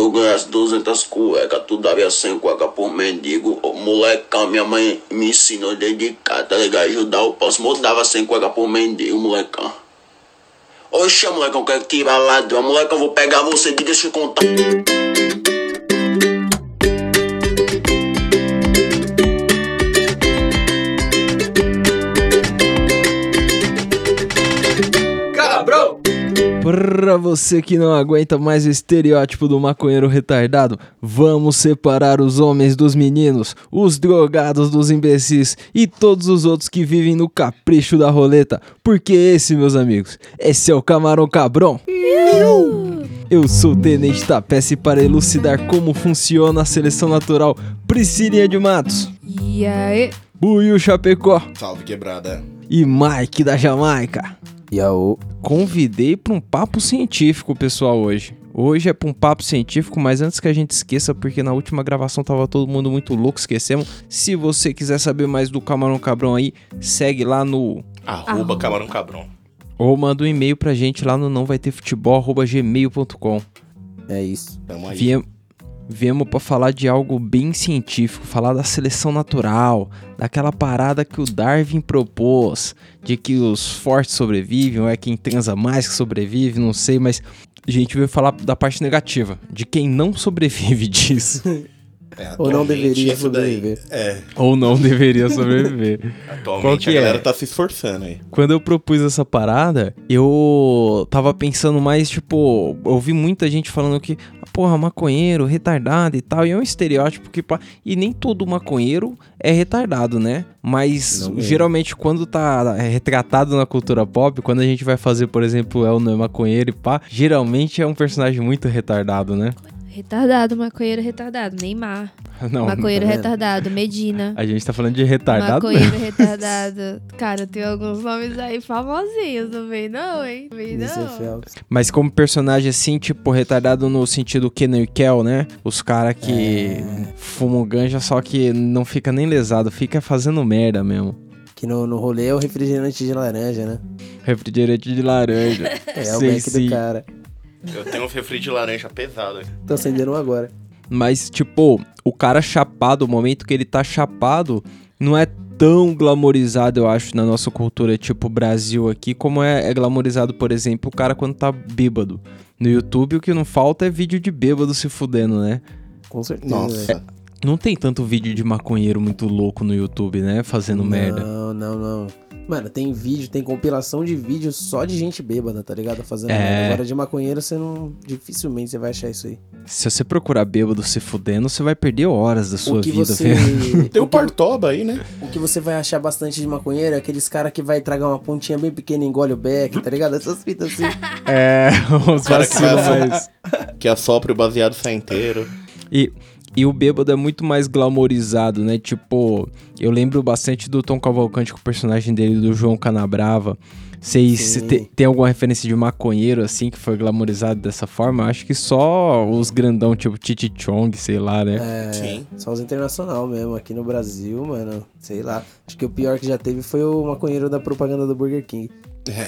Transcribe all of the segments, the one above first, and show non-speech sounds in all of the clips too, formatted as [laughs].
tu ganhasse 200 cuecas, tu daria 100 cuecas por mendigo. Ô, molecão, minha mãe me ensinou desde cá, tá ligado? Ajudar o próximo. Eu dava 100 cuecas por mendigo, molecão. Oxe, molecão, quero tirar ladrão. Molecão, vou pegar você, deixa eu contar. Pra você que não aguenta mais o estereótipo do maconheiro retardado, vamos separar os homens dos meninos, os drogados dos imbecis e todos os outros que vivem no capricho da roleta. Porque esse, meus amigos, esse é o Camarão Cabrão. Eu sou o Tenente Tapece para elucidar como funciona a seleção natural Priscilinha de Matos, E aí? Buiu Chapecó Salve quebrada. e Mike da Jamaica. Yaô. Convidei para um papo científico, pessoal, hoje. Hoje é para um papo científico, mas antes que a gente esqueça, porque na última gravação tava todo mundo muito louco, esquecemos. Se você quiser saber mais do Camarão Cabrão aí, segue lá no. Arroba, Arroba. Camarão Cabrão. Ou manda um e-mail pra gente lá no não vai ter futebol@gmail.com. É isso. Tamo aí. Viem, viemos para falar de algo bem científico, falar da seleção natural, daquela parada que o Darwin propôs, de que os fortes sobrevivem, ou é quem transa mais que sobrevive, não sei, mas a gente veio falar da parte negativa, de quem não [laughs] sobrevive disso, [laughs] É, Ou não deveria sobreviver. É, ou não deveria sobreviver. [laughs] atualmente a galera é? tá se esforçando aí. Quando eu propus essa parada, eu tava pensando mais, tipo, eu ouvi muita gente falando que, porra, maconheiro, retardado e tal, e é um estereótipo que, pá, e nem todo maconheiro é retardado, né? Mas Não geralmente quando tá retratado na cultura pop, quando a gente vai fazer, por exemplo, El não é maconheiro e pá, geralmente é um personagem muito retardado, né? Retardado, maconheiro retardado. Neymar. [laughs] Não, maconheiro tá vendo? retardado. Medina. a gente tá falando de retardado. Maconheiro retardado. Cara, tem alguns nomes aí famosinhos, não vem não, hein? Não vem não. Mas como personagem assim, tipo, retardado no sentido Kenan e Kel, né? Os caras que É. fumam ganja, só que não fica nem lesado, fica fazendo merda mesmo. Que no, no rolê é o refrigerante de laranja, né? Refrigerante de laranja. [laughs] É, o Sei Mac sim. do cara. Eu tenho um refri de laranja pesado aqui. Tô acendendo um agora. Mas, tipo, o cara chapado, o momento que ele tá chapado, não é tão glamorizado, eu acho, na nossa cultura, tipo Brasil aqui, como é, é glamorizado, por exemplo, o cara quando tá bêbado. No YouTube, o que não falta é vídeo de bêbado se fudendo, né? Com certeza. Nossa. Não tem tanto vídeo de maconheiro muito louco no YouTube, né? Fazendo merda. Não, não, não. Mano, tem vídeo, tem compilação de vídeos só de gente bêbada, tá ligado? Fazendo É. Agora de maconheiro, você não. Dificilmente você vai achar isso aí. Se você procurar bêbado se fudendo, você vai perder horas da sua o que vida, você. velho. [laughs] Tem o o que- Partoba aí, né? O que você vai achar bastante de maconheiro é aqueles caras que vai tragar uma pontinha bem pequena e engole o beck, tá ligado? Essas fitas assim. [laughs] É, os cara vacilos mais. Que assopra o baseado sai inteiro. E, e o bêbado é muito mais glamorizado, né? Tipo, eu lembro bastante do Tom Cavalcante com o personagem dele, do João Canabrava. Vocês te- tem alguma referência de maconheiro, assim, que foi glamorizado dessa forma? Acho que só os grandão, tipo Titi Chong, sei lá, né? É, Sim. Só os internacional mesmo. Aqui no Brasil, mano, sei lá. Acho que o pior que já teve foi o maconheiro da propaganda do Burger King.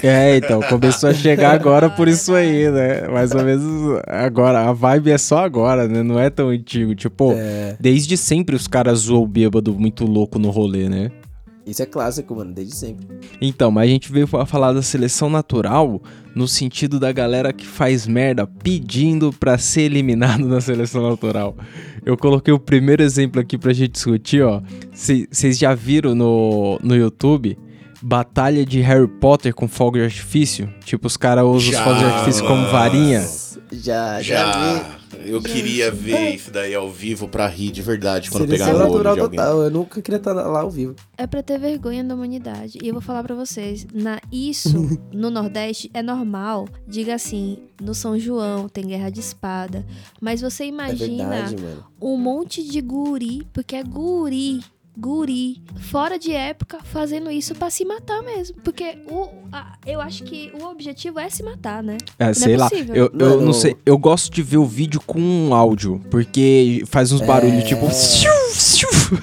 É, então, começou a chegar agora por isso aí, né? Mais ou menos agora. A vibe é só agora, né? Não é tão antigo. Tipo, É, desde sempre os caras zoam o bêbado muito louco no rolê, né? isso é clássico, mano, desde sempre. Então, mas a gente veio falar da seleção natural no sentido da galera que faz merda pedindo pra ser eliminado na seleção natural. Eu coloquei o primeiro exemplo aqui pra gente discutir, ó. Vocês já viram no, no YouTube batalha de Harry Potter com fogo de artifício? Tipo, os caras usam os Já, fogos de artifício como varinha. Já, já, vi. Já. Eu queria ver isso daí ao vivo pra rir de verdade quando pegar Seleção no olho natural de alguém. total. Eu nunca queria estar lá ao vivo. É pra ter vergonha da humanidade. E eu vou falar pra vocês, na isso [laughs] no Nordeste é normal. Diga assim, no São João tem guerra de espada, mas você É imagina verdade, mano. um monte de guri, porque é guri, guri, fora de época, fazendo isso pra se matar mesmo. Porque o, a- eu acho que o objetivo é se matar, né? É, sei lá. possível. Eu, eu Mano. não sei. Eu gosto de ver o vídeo com um áudio, porque faz uns barulhos tipo. [laughs]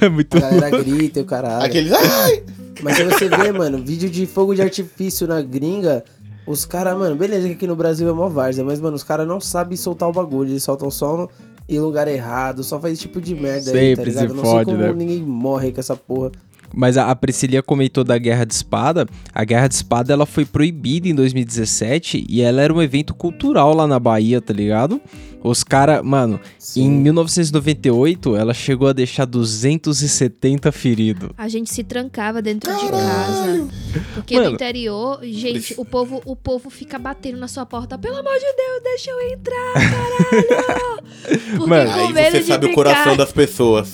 É muito A galera grita e o caralho. Aqueles. Ai! Mas se você ver, mano, vídeo de fogo de artifício na gringa, Os caras, mano, beleza que aqui no Brasil é mó várzea, mas, mano, os caras não sabem soltar o bagulho. Eles soltam só no, em lugar errado, só faz esse tipo de merda aí, tá Sempre se ligado? não fode, sei como né? ninguém morre com essa porra. Mas a, a Priscilia comentou da Guerra de Espada. A Guerra de Espada ela foi proibida em 2017 e ela era um evento cultural lá na Bahia, tá ligado? Os caras, mano, Sim. em 1998 ela chegou a deixar 270 feridos. A gente se trancava dentro de casa. Porque Mano. no interior, gente, o povo, o povo fica batendo na sua porta. Pelo amor de Deus, deixa eu entrar, caralho! [laughs] Porque Mano. com Aí você de sabe o coração das pessoas.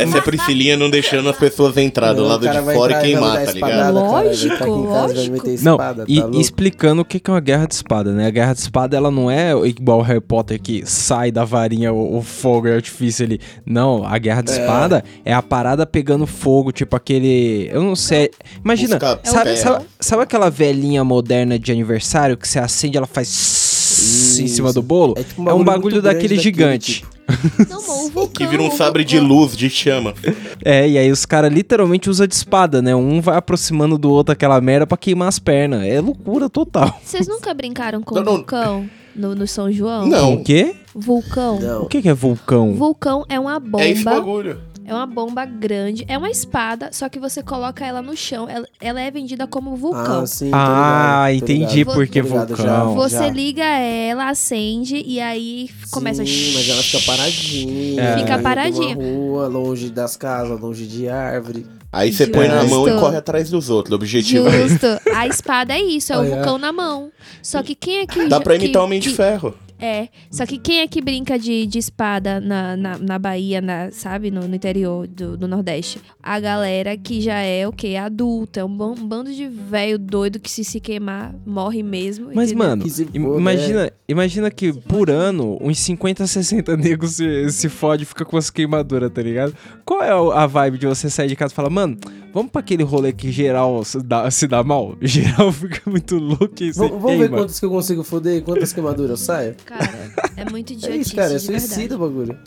Essa é a Priscilinha não deixando as pessoas entrar do Não, lado cara de fora e queimar, tá espadada, ligado? cara, Lógico, vai lógico. Não, espada, e, tá e louco? explicando o que que é uma guerra de espada, né? A guerra de espada, ela não é igual Harry Potter que sai da varinha o, o fogo e artifício ali. Não, a guerra de espada é a parada pegando fogo, tipo aquele. Eu não sei. Imagina, Busca- sabe, É o sabe, sabe aquela velhinha moderna de aniversário que você acende ela faz em Isso. cima do bolo? É É, tipo um um bagulho bagulho muito daquele grande daquele, gigante. tipo. Não, o [laughs] vulcão, Que vira um o sabre de luz, de chama. É, e aí os caras literalmente usam de espada, né? Um vai aproximando do outro aquela merda pra queimar as pernas. É loucura total. Vocês nunca brincaram com Não, não. vulcão no, no São João? Não. O quê? Vulcão. Não. O que, que é vulcão? Vulcão é uma bomba. É esse bagulho. É uma bomba grande. É uma espada, só que você coloca ela no chão. Ela, ela é vendida como vulcão. Ah, sim, Ah, ligado, entendi ligado. por que ligado, vulcão. Você já. liga ela, acende e aí começa. Sim, mas ela fica paradinha. É. Fica paradinha. Rua, longe das casas, longe de árvore. Aí você põe na Justo. mão e corre atrás dos outros. O objetivo é esse. Justo. A espada é isso, é o é? vulcão na mão. Só que quem é que. Dá pra que- imitar o Homem de que- Ferro. É. Só que quem é que brinca de, de espada na, na, na Bahia, na, sabe? No, no interior do, do Nordeste? A galera que já é o quê? Adulta. É um, um bando de velho doido que se se queimar, morre mesmo. Mas, entendeu? mano, Que se im- foda, imagina, imagina que por ano, uns 50, 60 negros se, se fode e fica com as queimaduras, tá ligado? Qual é o- a vibe de você sair de casa e falar, mano, vamos pra aquele rolê que geral se dá, se dá mal? [laughs] Geral fica muito louco e V- Vamos ver quantos que eu consigo foder e quantas queimaduras eu saio? Cara, é muito [laughs] É idiotice isso, cara. É suicida o bagulho.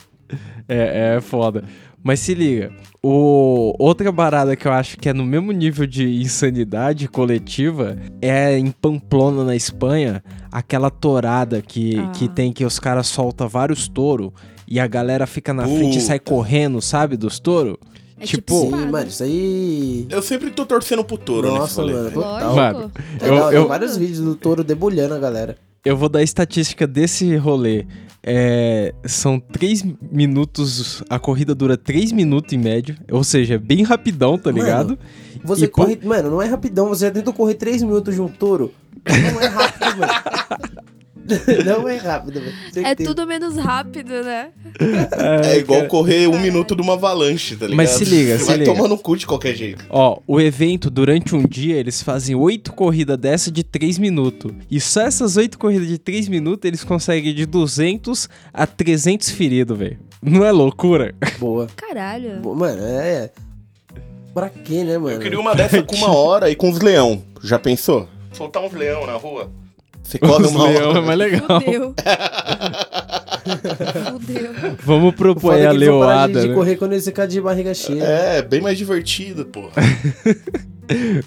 É, é foda. Mas se liga, o... outra parada que eu acho que é no mesmo nível de insanidade coletiva é em Pamplona, na Espanha, aquela torada que, Ah. que tem que os caras soltam vários touros e a galera fica na frente e sai Puta. correndo, sabe, dos touros? É Tipo, Sim, espada. mano, isso aí. Eu sempre tô torcendo pro touro nesse Nossa, rolê. mano, total. Mano, É, eu- eu- Tem vários vídeos do touro debulhando a galera. Eu vou dar a estatística desse rolê. É, são 3 minutos, a corrida dura 3 minutos em média, ou seja, é bem rapidão, tá Mano, ligado? Você E pô- corre. Mano, não é rapidão. Você já tentou correr 3 minutos de um touro. Não é rápido, mano. [laughs] não é rápido, velho. É tudo menos rápido, né? É igual correr um minuto de uma avalanche, tá ligado? Mas se liga, Você se vai liga. tomar no cu de qualquer jeito. Ó, o evento, durante um dia, eles fazem oito corridas dessa de 3 minutos. E só essas oito corridas de 3 minutos, eles conseguem de 200 a 300 feridos, velho. Não é loucura? Boa. Caralho. Boa. Mano, é. Pra quê, né, mano? Eu queria uma dessa com uma hora e com os leão. Já pensou? Soltar uns leão na rua. Você Os uma leão hora. é mais legal. Fudeu. Fudeu. Vamos propor aí é a de, leoada, de né? correr quando eles ficam de barriga cheia. É, bem mais divertido, pô. [laughs]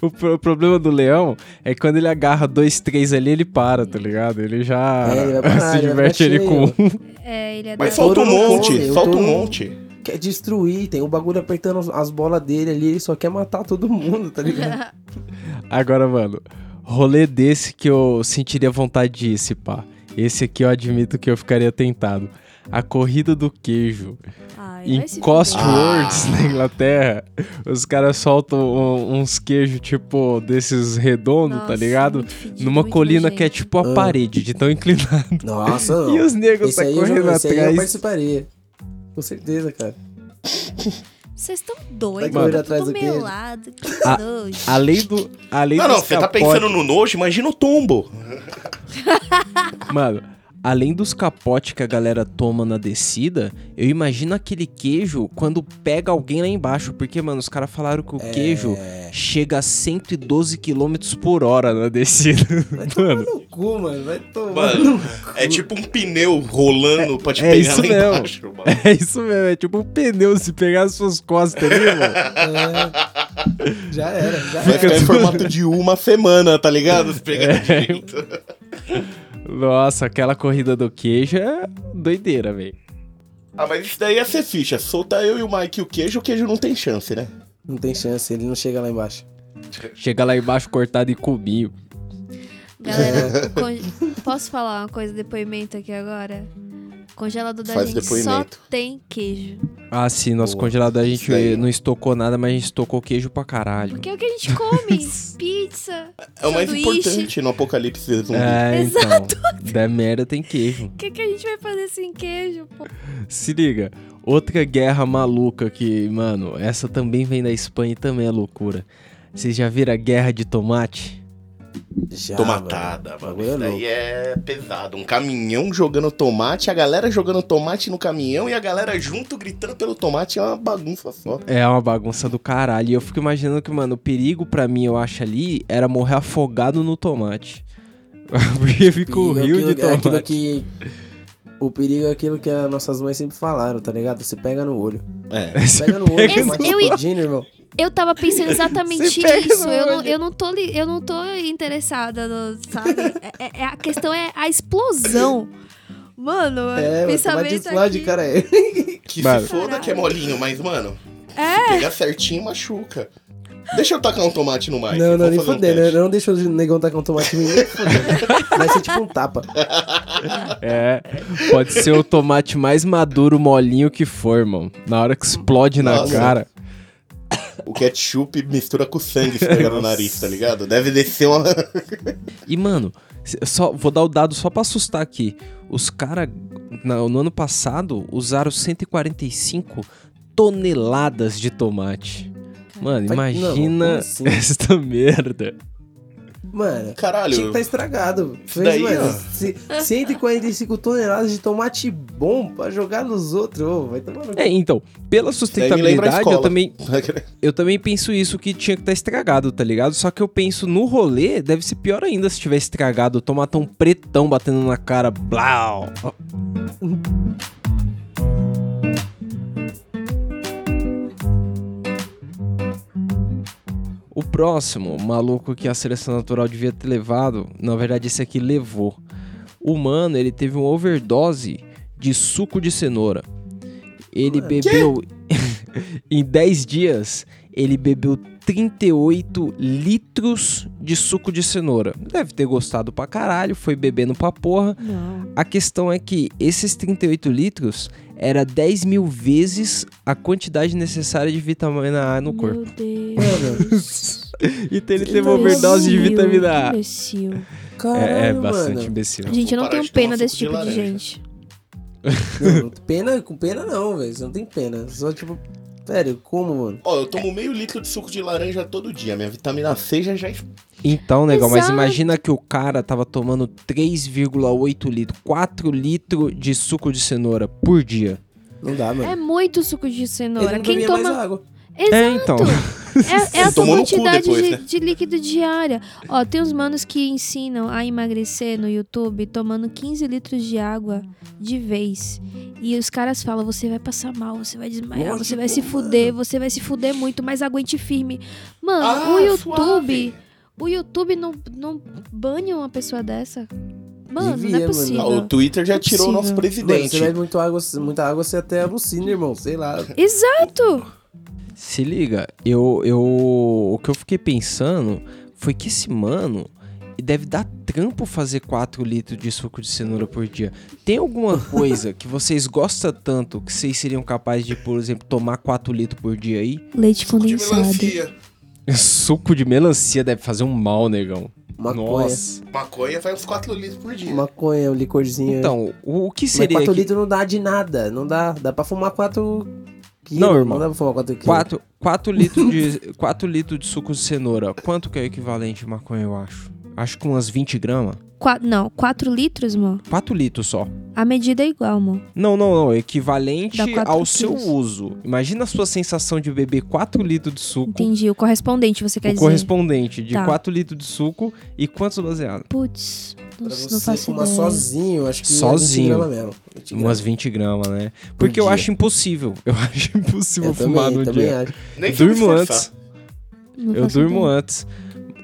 O, pro- o problema do leão é que quando ele agarra dois, três ali, ele para, tá ligado? Ele já É, ele parar, [laughs] se ele diverte ficar ali cheio. com um. É, ele é Mas solta um monte, come, solta um monte. Quer destruir, tem o bagulho apertando as- as bolas dele ali, ele só quer matar todo mundo, tá ligado? [laughs] Agora, mano, rolê desse que eu sentiria vontade de ir, se pá. Esse aqui eu admito que eu ficaria tentado. A corrida do queijo. Ai, Em vai se Cost fuder. Words, na Inglaterra, os caras soltam um- uns queijos, tipo, desses redondos, tá ligado? fedido, Numa colina que é tipo a Ah. parede, de tão inclinado. Nossa. [laughs] E os negros tá aí, eu, correndo esse aí eu atrás. participaria. Com certeza, cara. Vocês estão doidos, tá atrás tudo do melado. Que Ah, nojo. Além do. Além Não, não, você tá pensando no nojo, imagina o tombo. Mano, além dos capotes que a galera toma na descida, eu imagino aquele queijo quando pega alguém lá embaixo. Porque, mano, os caras falaram que o É. queijo chega a 112 km por hora na descida. Vai tomar [laughs] Mano, no cu, mano. Vai tomar no Mano, é tipo um pneu rolando pra te é pegar isso lá mesmo. embaixo, mano. [laughs] é isso mesmo, é tipo um pneu se pegar as suas costas ali, mano. É. Já era, já Vai era. ficar em formato de uma semana, tá ligado? Se pegar É. jeito. [laughs] Nossa, aquela corrida do queijo é doideira, velho. Ah, mas isso daí ia ser ficha. Soltar eu e o Mike e o queijo, o queijo não tem chance, né? Não tem chance, ele não chega lá embaixo. Chega lá embaixo cortado em cubinho. Galera, [laughs] posso falar uma coisa, depoimento aqui agora? Congelador da Faz gente só depoimento. tem queijo. Ah, sim, nosso Boa. congelador a gente daí. não estocou nada, mas a gente estocou queijo pra caralho. Porque é o que a gente come. [laughs] Pizza. É o mais sanduíche. importante no apocalipse zumbi. É, [laughs] então. Da merda tem queijo. O que, que a gente vai fazer sem queijo, pô? Se liga. Outra guerra maluca que, mano, essa também vem da Espanha e também é loucura. Vocês já viram a guerra de tomate? Já, Tomatada, mano. mano. É Isso daí é pesado. Um caminhão jogando tomate, a galera jogando tomate no caminhão e a galera junto gritando pelo tomate é uma bagunça só. É uma bagunça do caralho. E eu fico imaginando que, mano, o perigo pra mim, eu acho ali, era morrer afogado no tomate. [laughs] Porque fica o é rio aquilo- de é aquilo tomate. que. O perigo é aquilo que as nossas mães sempre falaram, tá ligado? Você pega no olho. É. Pega no olho, pega olho. explodindo, irmão. Eu tava pensando [laughs] exatamente no Eu não, eu, não tô, li- eu não tô interessada, no, sabe? É- é- a questão é a explosão. Mano, É, pensamento explode, aqui. cara. É. [laughs] Que Mano. se foda que é molinho, mas, mano, É. se pegar certinho, machuca. Deixa eu tacar um tomate no Mike. Não, não, nem fazer um fodendo. teste. não deixa o negão tacar um tomate em mim, nem fodendo. [laughs] Vai ser tipo um tapa. É, pode ser o tomate mais maduro, molinho que for, irmão. Na hora que explode na Nossa. cara. O ketchup mistura com sangue se pegar no nariz, tá ligado? Deve descer uma. [laughs] E, mano, só, vou dar o dado só pra assustar aqui. Os caras, no ano passado, usaram 145 toneladas de tomate. Mano, não, imagina como assim? [laughs] esta merda. Mano, Caralho. tinha que tá estragado. Fez, daí, mano, se- 145 toneladas de tomate bom pra jogar nos outros. Ô, vai tomar no. É, então, pela sustentabilidade, eu também, [laughs] eu também penso isso, que tinha que estar estragado, tá ligado? Só que eu penso, no rolê, deve ser pior ainda se tiver estragado, tomatão pretão batendo na cara, blau. Próximo, maluco que a seleção natural devia ter levado, na verdade esse aqui levou. O mano, ele teve uma overdose de suco de cenoura. Ele bebeu [laughs] em 10 dias, ele bebeu 38 litros de suco de cenoura. Deve ter gostado pra caralho, foi bebendo pra porra. Não. A questão é que esses 38 litros era 10 mil vezes a quantidade necessária de vitamina A no corpo. Meu [laughs] Deus. Então ele Que teve overdose de vitamina A. imbecil. caralho, É, é bastante mano. imbecil. Gente, eu não tenho de pena desse de tipo de laranja. gente. Não, não, pena, com pena não, velho. Você não tem pena. Só tipo. Sério, como, mano? Ó, eu tomo meio litro de suco de laranja todo dia. Minha vitamina C já já. Então, negão, mas Exato. imagina que o cara tava tomando 3,8 litros, 4 litros de suco de cenoura por dia. Não dá, mano. É muito suco de Ele cenoura. não Quem toma. mais água. Exato. É, então. É, é a tua Tomou no cu quantidade depois, de, né? de líquido diária. Ó, tem uns manos que ensinam a emagrecer no YouTube tomando 15 litros de água de vez. E os caras falam: você vai passar mal, você vai desmaiar, Lógico, você vai se mano. fuder, você vai se fuder muito, mas aguente firme. Mano, Ah, o YouTube. suave. O YouTube não, não banha uma pessoa dessa. Mano, não Devia, é mano. possível. Ah, o Twitter já tirou o nosso Possível. Mano, presidente. você bebe muito água, muita água, você até alucina, irmão. Sei lá. Exato! Se liga, eu, eu. O que eu fiquei pensando foi que esse mano deve dar trampo fazer 4 litros de suco de cenoura por dia. Tem alguma [laughs] coisa que vocês gostam tanto que vocês seriam capazes de, por exemplo, tomar 4 litros por dia aí? Leite Suco de condensado. melancia. Suco de melancia deve fazer um mal, negão. Maconha. Nossa. Maconha vai uns 4 litros por dia. Maconha, um licorzinho. Então, o, o que Mas seria 4 que- litros não dá de nada. Não dá. Dá pra fumar 4 quilos. Não, irmão. Não dá pra fumar 4 quilos. 4, 4 litros de 4 litros de suco de cenoura. Quanto que é o equivalente de maconha, eu acho? Acho que umas 20 gramas. Qua- não, 4 litros, mano. 4 litros só. A medida é igual, mano. Não, não, não. Equivalente ao seu quilos. uso. Imagina a sua sensação de beber 4 litros de suco. Entendi. O correspondente, você quer o dizer. correspondente de Tá. 4 litros de suco e quantos baseados? Putz, não, Pra você fumar ideia. sozinho, acho que Sozinho. é 20 gramas mesmo. 20 gramas. Umas 20 gramas, né? Porque eu dia. acho impossível. [laughs] Eu acho impossível Eu fumar também, no também dia. acho. Nem Eu durmo antes. Não Eu durmo ideia. antes.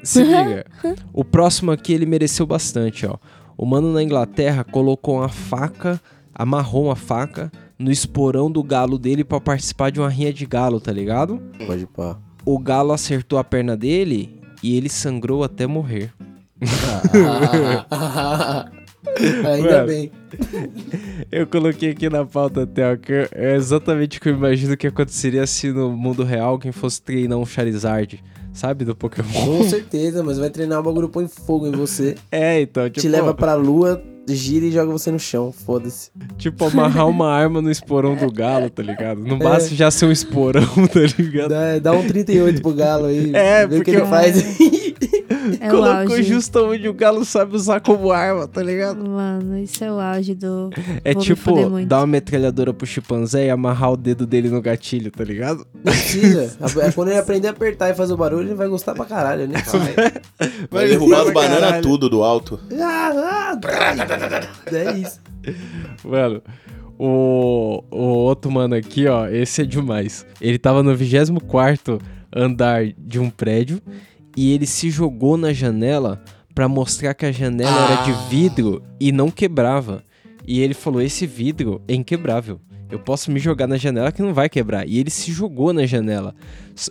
Se liga. [laughs] O próximo aqui ele mereceu bastante, ó. O mano na Inglaterra colocou uma faca, amarrou uma faca no esporão do galo dele pra participar de uma rinha de galo, tá ligado? Pode pá. O galo acertou a perna dele e ele sangrou até morrer. Ainda Mano. bem. Eu coloquei aqui na pauta ó, que é exatamente o que eu imagino que aconteceria se no mundo real alguém fosse treinar um Charizard, sabe, do Pokémon. Com [laughs] certeza, mas vai treinar o bagulho, põe fogo em você, É, então, tipo, te leva pra lua, gira e joga você no chão. Foda-se. tipo amarrar uma arma no esporão do galo, tá ligado? É. Não basta já ser um esporão, [laughs] tá ligado? Dá, dá um 38 pro galo aí. É, vê o que ele faz. É Colocou auge. justo onde o galo sabe usar como arma, tá ligado? Mano, isso é o auge do. É Vou tipo, dar uma metralhadora pro chimpanzé e amarrar o dedo dele no gatilho, tá ligado? Não precisa. [laughs] É Quando ele aprender a apertar e fazer o barulho, ele vai gostar pra caralho, né? [laughs] Vai derrubar as bananas caralho. tudo do alto. Ah, ah, é isso. Mano, o, o outro mano aqui, ó, esse é demais. Ele tava no 24 andar de um prédio e ele se jogou na janela pra mostrar que a janela era de vidro e não quebrava. E ele falou: Esse vidro é inquebrável. Eu posso me jogar na janela que não vai quebrar. E ele se jogou na janela.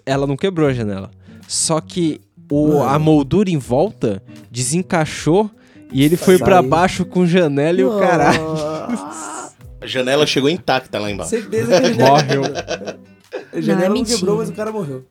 Ela não quebrou a janela. Só que o, a moldura em volta desencaixou e ele foi pra Saiu. baixo com janela e o caralho. A janela chegou intacta lá embaixo. Certeza que ele Morreu. A janela Não, [laughs] não, é quebrou, mentira. mas o cara morreu.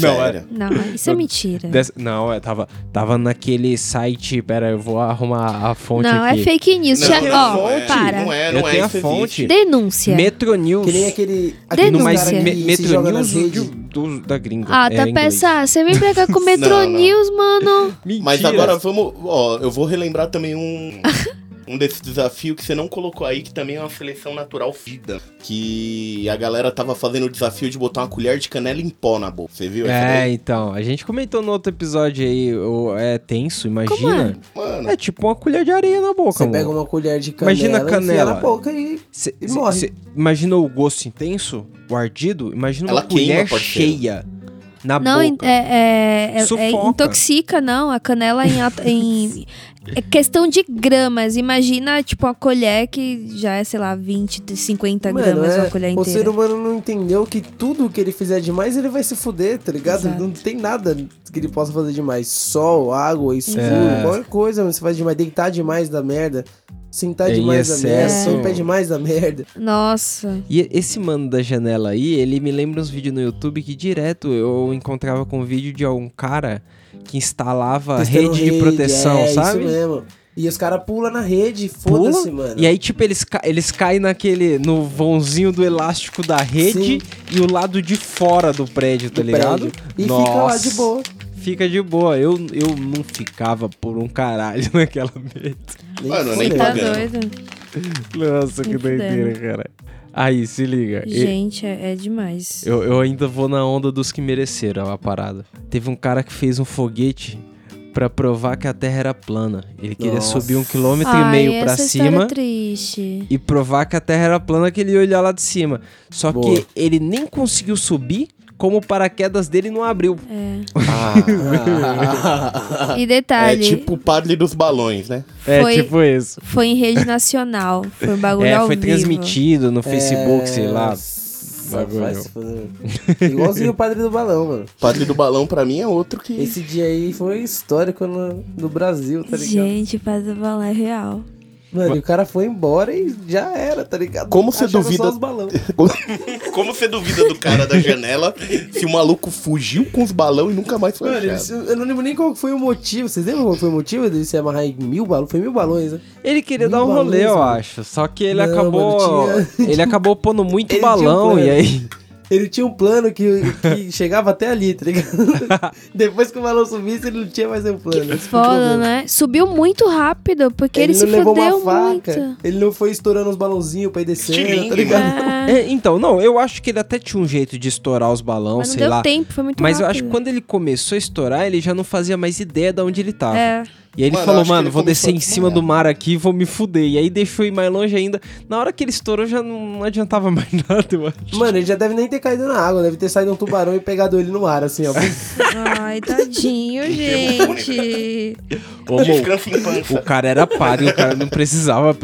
Não, é. Não, isso é mentira. Des- Não, é, tava, tava naquele site. Pera, eu vou arrumar a fonte Não, aqui. é fake news. Não, não, Ó, não é, para. Não é, Eu não é. tenho a fonte. Denúncia. Metro News. Que nem aquele. no aquele mais Denúncia. cara me, que Metro News do- do- da gringa. Ah, é tá pensando. Você vem pra cá com [laughs] Metro Não, não. News, mano. [laughs] Mentira. Mas agora vamos. Ó, eu vou relembrar também um. Um desses desafios que você não colocou aí, que também é uma seleção natural vida. Que a galera tava fazendo o desafio de botar uma colher de canela em pó na boca. Você viu É, então, a gente comentou no outro episódio aí, o- é tenso, imagina. Mano, É tipo uma colher de areia na boca, Você pega uma colher de canela, Imagina canela. na boca e... Cê- e cê- morre. cê imagina o gosto intenso, o ardido? Imagina uma Ela queima, colher parceiro. cheia na Não, boca. é, é, é- é- Sufoca. intoxica, não. A canela em, em- [laughs] [laughs] É questão de gramas. Imagina, tipo, uma colher que já é, sei lá, 20, 50 Mano, gramas é, uma colher o ser inteira. humano não entendeu que tudo que ele fizer demais, ele vai se fuder, tá ligado? Exato. Não tem nada que ele possa fazer demais. Sol, água, escuro, É. qualquer coisa, você faz demais. Deitar demais da merda. Sentar Em demais da merda. pé demais da merda. Nossa. E esse mano da janela aí, ele me lembra uns vídeos no YouTube que direto eu encontrava com vídeo de algum cara que instalava Testando rede, de proteção, é, sabe? Isso mesmo. E os caras pulam na rede, foda-se, mano. E aí, tipo, eles, ca eles caem naquele. no vãozinho do elástico da rede Sim. e o lado de fora do prédio, tá do ligado? prédio. E fica lá de boa. Fica de boa. Eu, eu não ficava por um caralho [laughs] naquela mesa. Mano, nem. Tá doido. Nossa, que doideira, cara. Aí, se liga. E- Gente, é, é demais. Eu, eu ainda vou na onda dos que mereceram a parada. Teve um cara que fez um foguete pra provar que a Terra era plana. Ele queria Nossa. subir um quilômetro Ai, e meio pra essa história cima é triste. e provar que a Terra era plana que ele ia olhar lá de cima. Só Boa. que ele nem conseguiu subir, como o paraquedas dele não abriu. É. Ah, [laughs] E é detalhe, tipo o padre dos balões, né? É Foi- tipo isso. foi em rede nacional. Foi um bagulho É, ao foi vivo. transmitido no Facebook, sei lá. Fuder. [laughs] Igualzinho o padre do balão, mano. O padre do balão pra mim é outro que. Esse dia aí foi histórico no, no Brasil, tá ligado? Gente, Padre do Balão é real. Mano, e o cara foi embora e já era, tá ligado? Como você duvida- Só os balão. [laughs] Como você duvida do cara da janela se o maluco fugiu com os balões e nunca mais foi Mano, eu não lembro nem qual foi o motivo. Vocês lembram qual foi o motivo dele se amarrar em mil balões? Foi mil balões, né? Ele queria Mil dar um rolê, balões, eu mano. acho. Só que ele Não, acabou. mano, tinha- Ele acabou pondo muito [laughs] Ele um balão plano. e aí. Ele tinha um plano que, que [laughs] chegava até ali, tá ligado? [laughs] Depois que o balão subisse, ele não tinha mais um plano. O Foda, né? Subiu muito rápido, porque ele, não se levou fudeu uma muito. faca. Ele não foi estourando os balãozinhos pra ir descendo, tá ligado? É, É, então, não, eu acho que ele até tinha um jeito de estourar os balões, mas não sei deu lá. tempo, foi muito Mas eu rápido. acho que quando ele começou a estourar, ele já não fazia mais ideia de onde ele tava. É, E aí ele Mano, falou, mano, ele vou descer em cima do desmaiar. mar aqui e vou me fuder. E aí deixou ir mais longe ainda. Na hora que ele estourou, já não adiantava [laughs] mais nada, eu acho. Mano, ele já deve nem ter caído na água, deve ter saído um tubarão e pegado ele no ar, assim, ó. Ai, tadinho, gente. Ô, pança. o cara era padre, o cara não precisava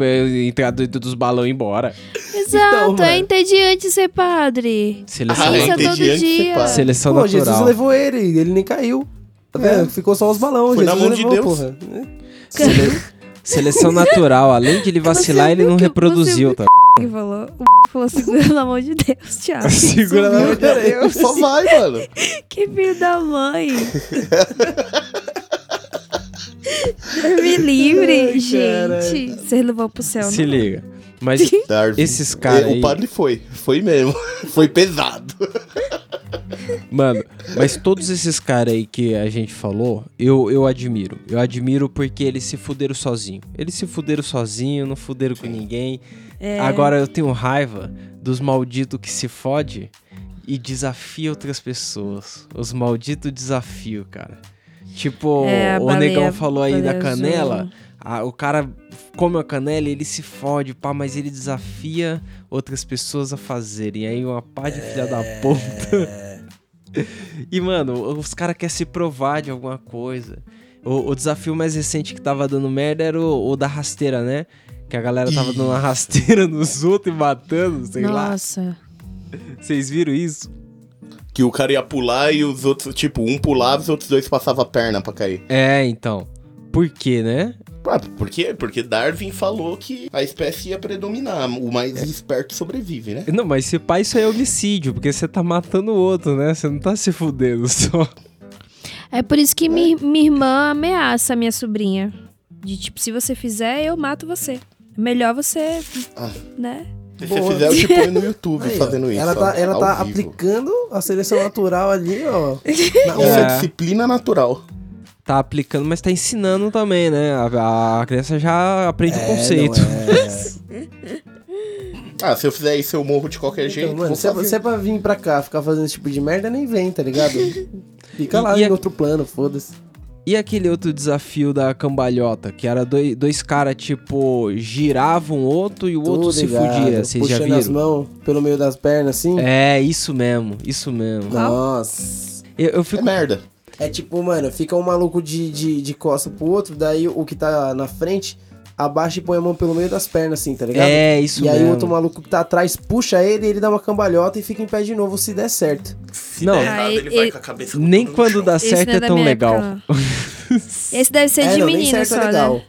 entrar dentro dos balões e ir embora. Exato, mano. é entediante ser padre. Seleção, Ah, todo de dia. seleção Pô, Jesus natural. levou ele, ele nem caiu. Tá vendo? Ficou só os balões. Foi na Jesus mão de levou, Deus. porra. Sele- Seleção natural. Além de ele vacilar, ele não que- reproduziu, você tá? Que falou, o falou segura na mão de Deus, Thiago. [laughs] Segura na mão de Deus. Só vai, mano. Que filho da mãe. [laughs] Deus me livre, Ai, gente. Vocês não vão pro céu, Se não. liga. Mas Darwin. Esses caras É, aí- O padre foi. Foi mesmo. [laughs] Foi pesado. Mano, mas todos esses caras aí que a gente falou, eu, eu admiro. Eu admiro porque eles se fuderam sozinho. Eles se fuderam sozinho, não fuderam com ninguém. É. Agora eu tenho raiva dos malditos que se fode e desafia outras pessoas. Os malditos desafio, cara. Tipo, É, o baleia- negão falou aí da canela. azul. A- o cara come a canela e ele se fode, pá, mas ele desafia outras pessoas a fazerem. Aí uma pá de filha da puta. [laughs] E, mano, os caras querem se provar de alguma coisa. O, o desafio mais recente que tava dando merda era o, o da rasteira, né? Que a galera tava dando uma rasteira [laughs] nos outros e matando, sei lá. Nossa. Vocês viram isso? Que o cara ia pular e os outros, tipo, um pulava e os outros dois passavam a perna pra cair. É, então. Por quê, né? Ah, por quê? Porque Darwin falou que a espécie ia predominar. O mais esperto sobrevive, né? Não, mas se pá, isso aí é homicídio, porque você tá matando o outro, né? Você não tá se fudendo só. É por isso que mi- minha irmã ameaça a minha sobrinha. De tipo, se você fizer, eu mato você. É Melhor você, Ah. né? Se Boa. você fizer, eu te ponho no [laughs] YouTube Aí, ó, fazendo isso. Ela ó, tá, ela ao tá aplicando a seleção natural ali, ó. [laughs] Na é. É. disciplina natural. Tá aplicando, mas tá ensinando também, né? A, a criança já aprende o conceito. é. [laughs] Ah, se eu fizer isso, eu morro de qualquer jeito. Então, mano, vou se é, se é pra vir pra cá ficar fazendo esse tipo de merda, nem vem, tá ligado? [laughs] Fica lá E- e em a- outro plano, foda-se. E aquele outro desafio da cambalhota, que era dois, dois caras, tipo, giravam o outro e o outro Tô se ligado, fudia. Vocês já Puxando as viram? mãos pelo meio das pernas, assim. É, isso mesmo, isso mesmo. Nossa. Eu, eu É fico. merda. É tipo, mano, fica um maluco de, de, de costa pro outro, daí o que tá na frente abaixa e põe a mão pelo meio das pernas, assim, tá ligado? É, isso E aí mesmo. o outro maluco que tá atrás puxa ele, ele dá uma cambalhota e fica em pé de novo se der certo. Se Não. der errado, ele vai e- com a cabeça Nem quando chão. dá certo é da tão legal. época. [laughs] Esse deve ser é, de não, nem menina certo só, é legal. né?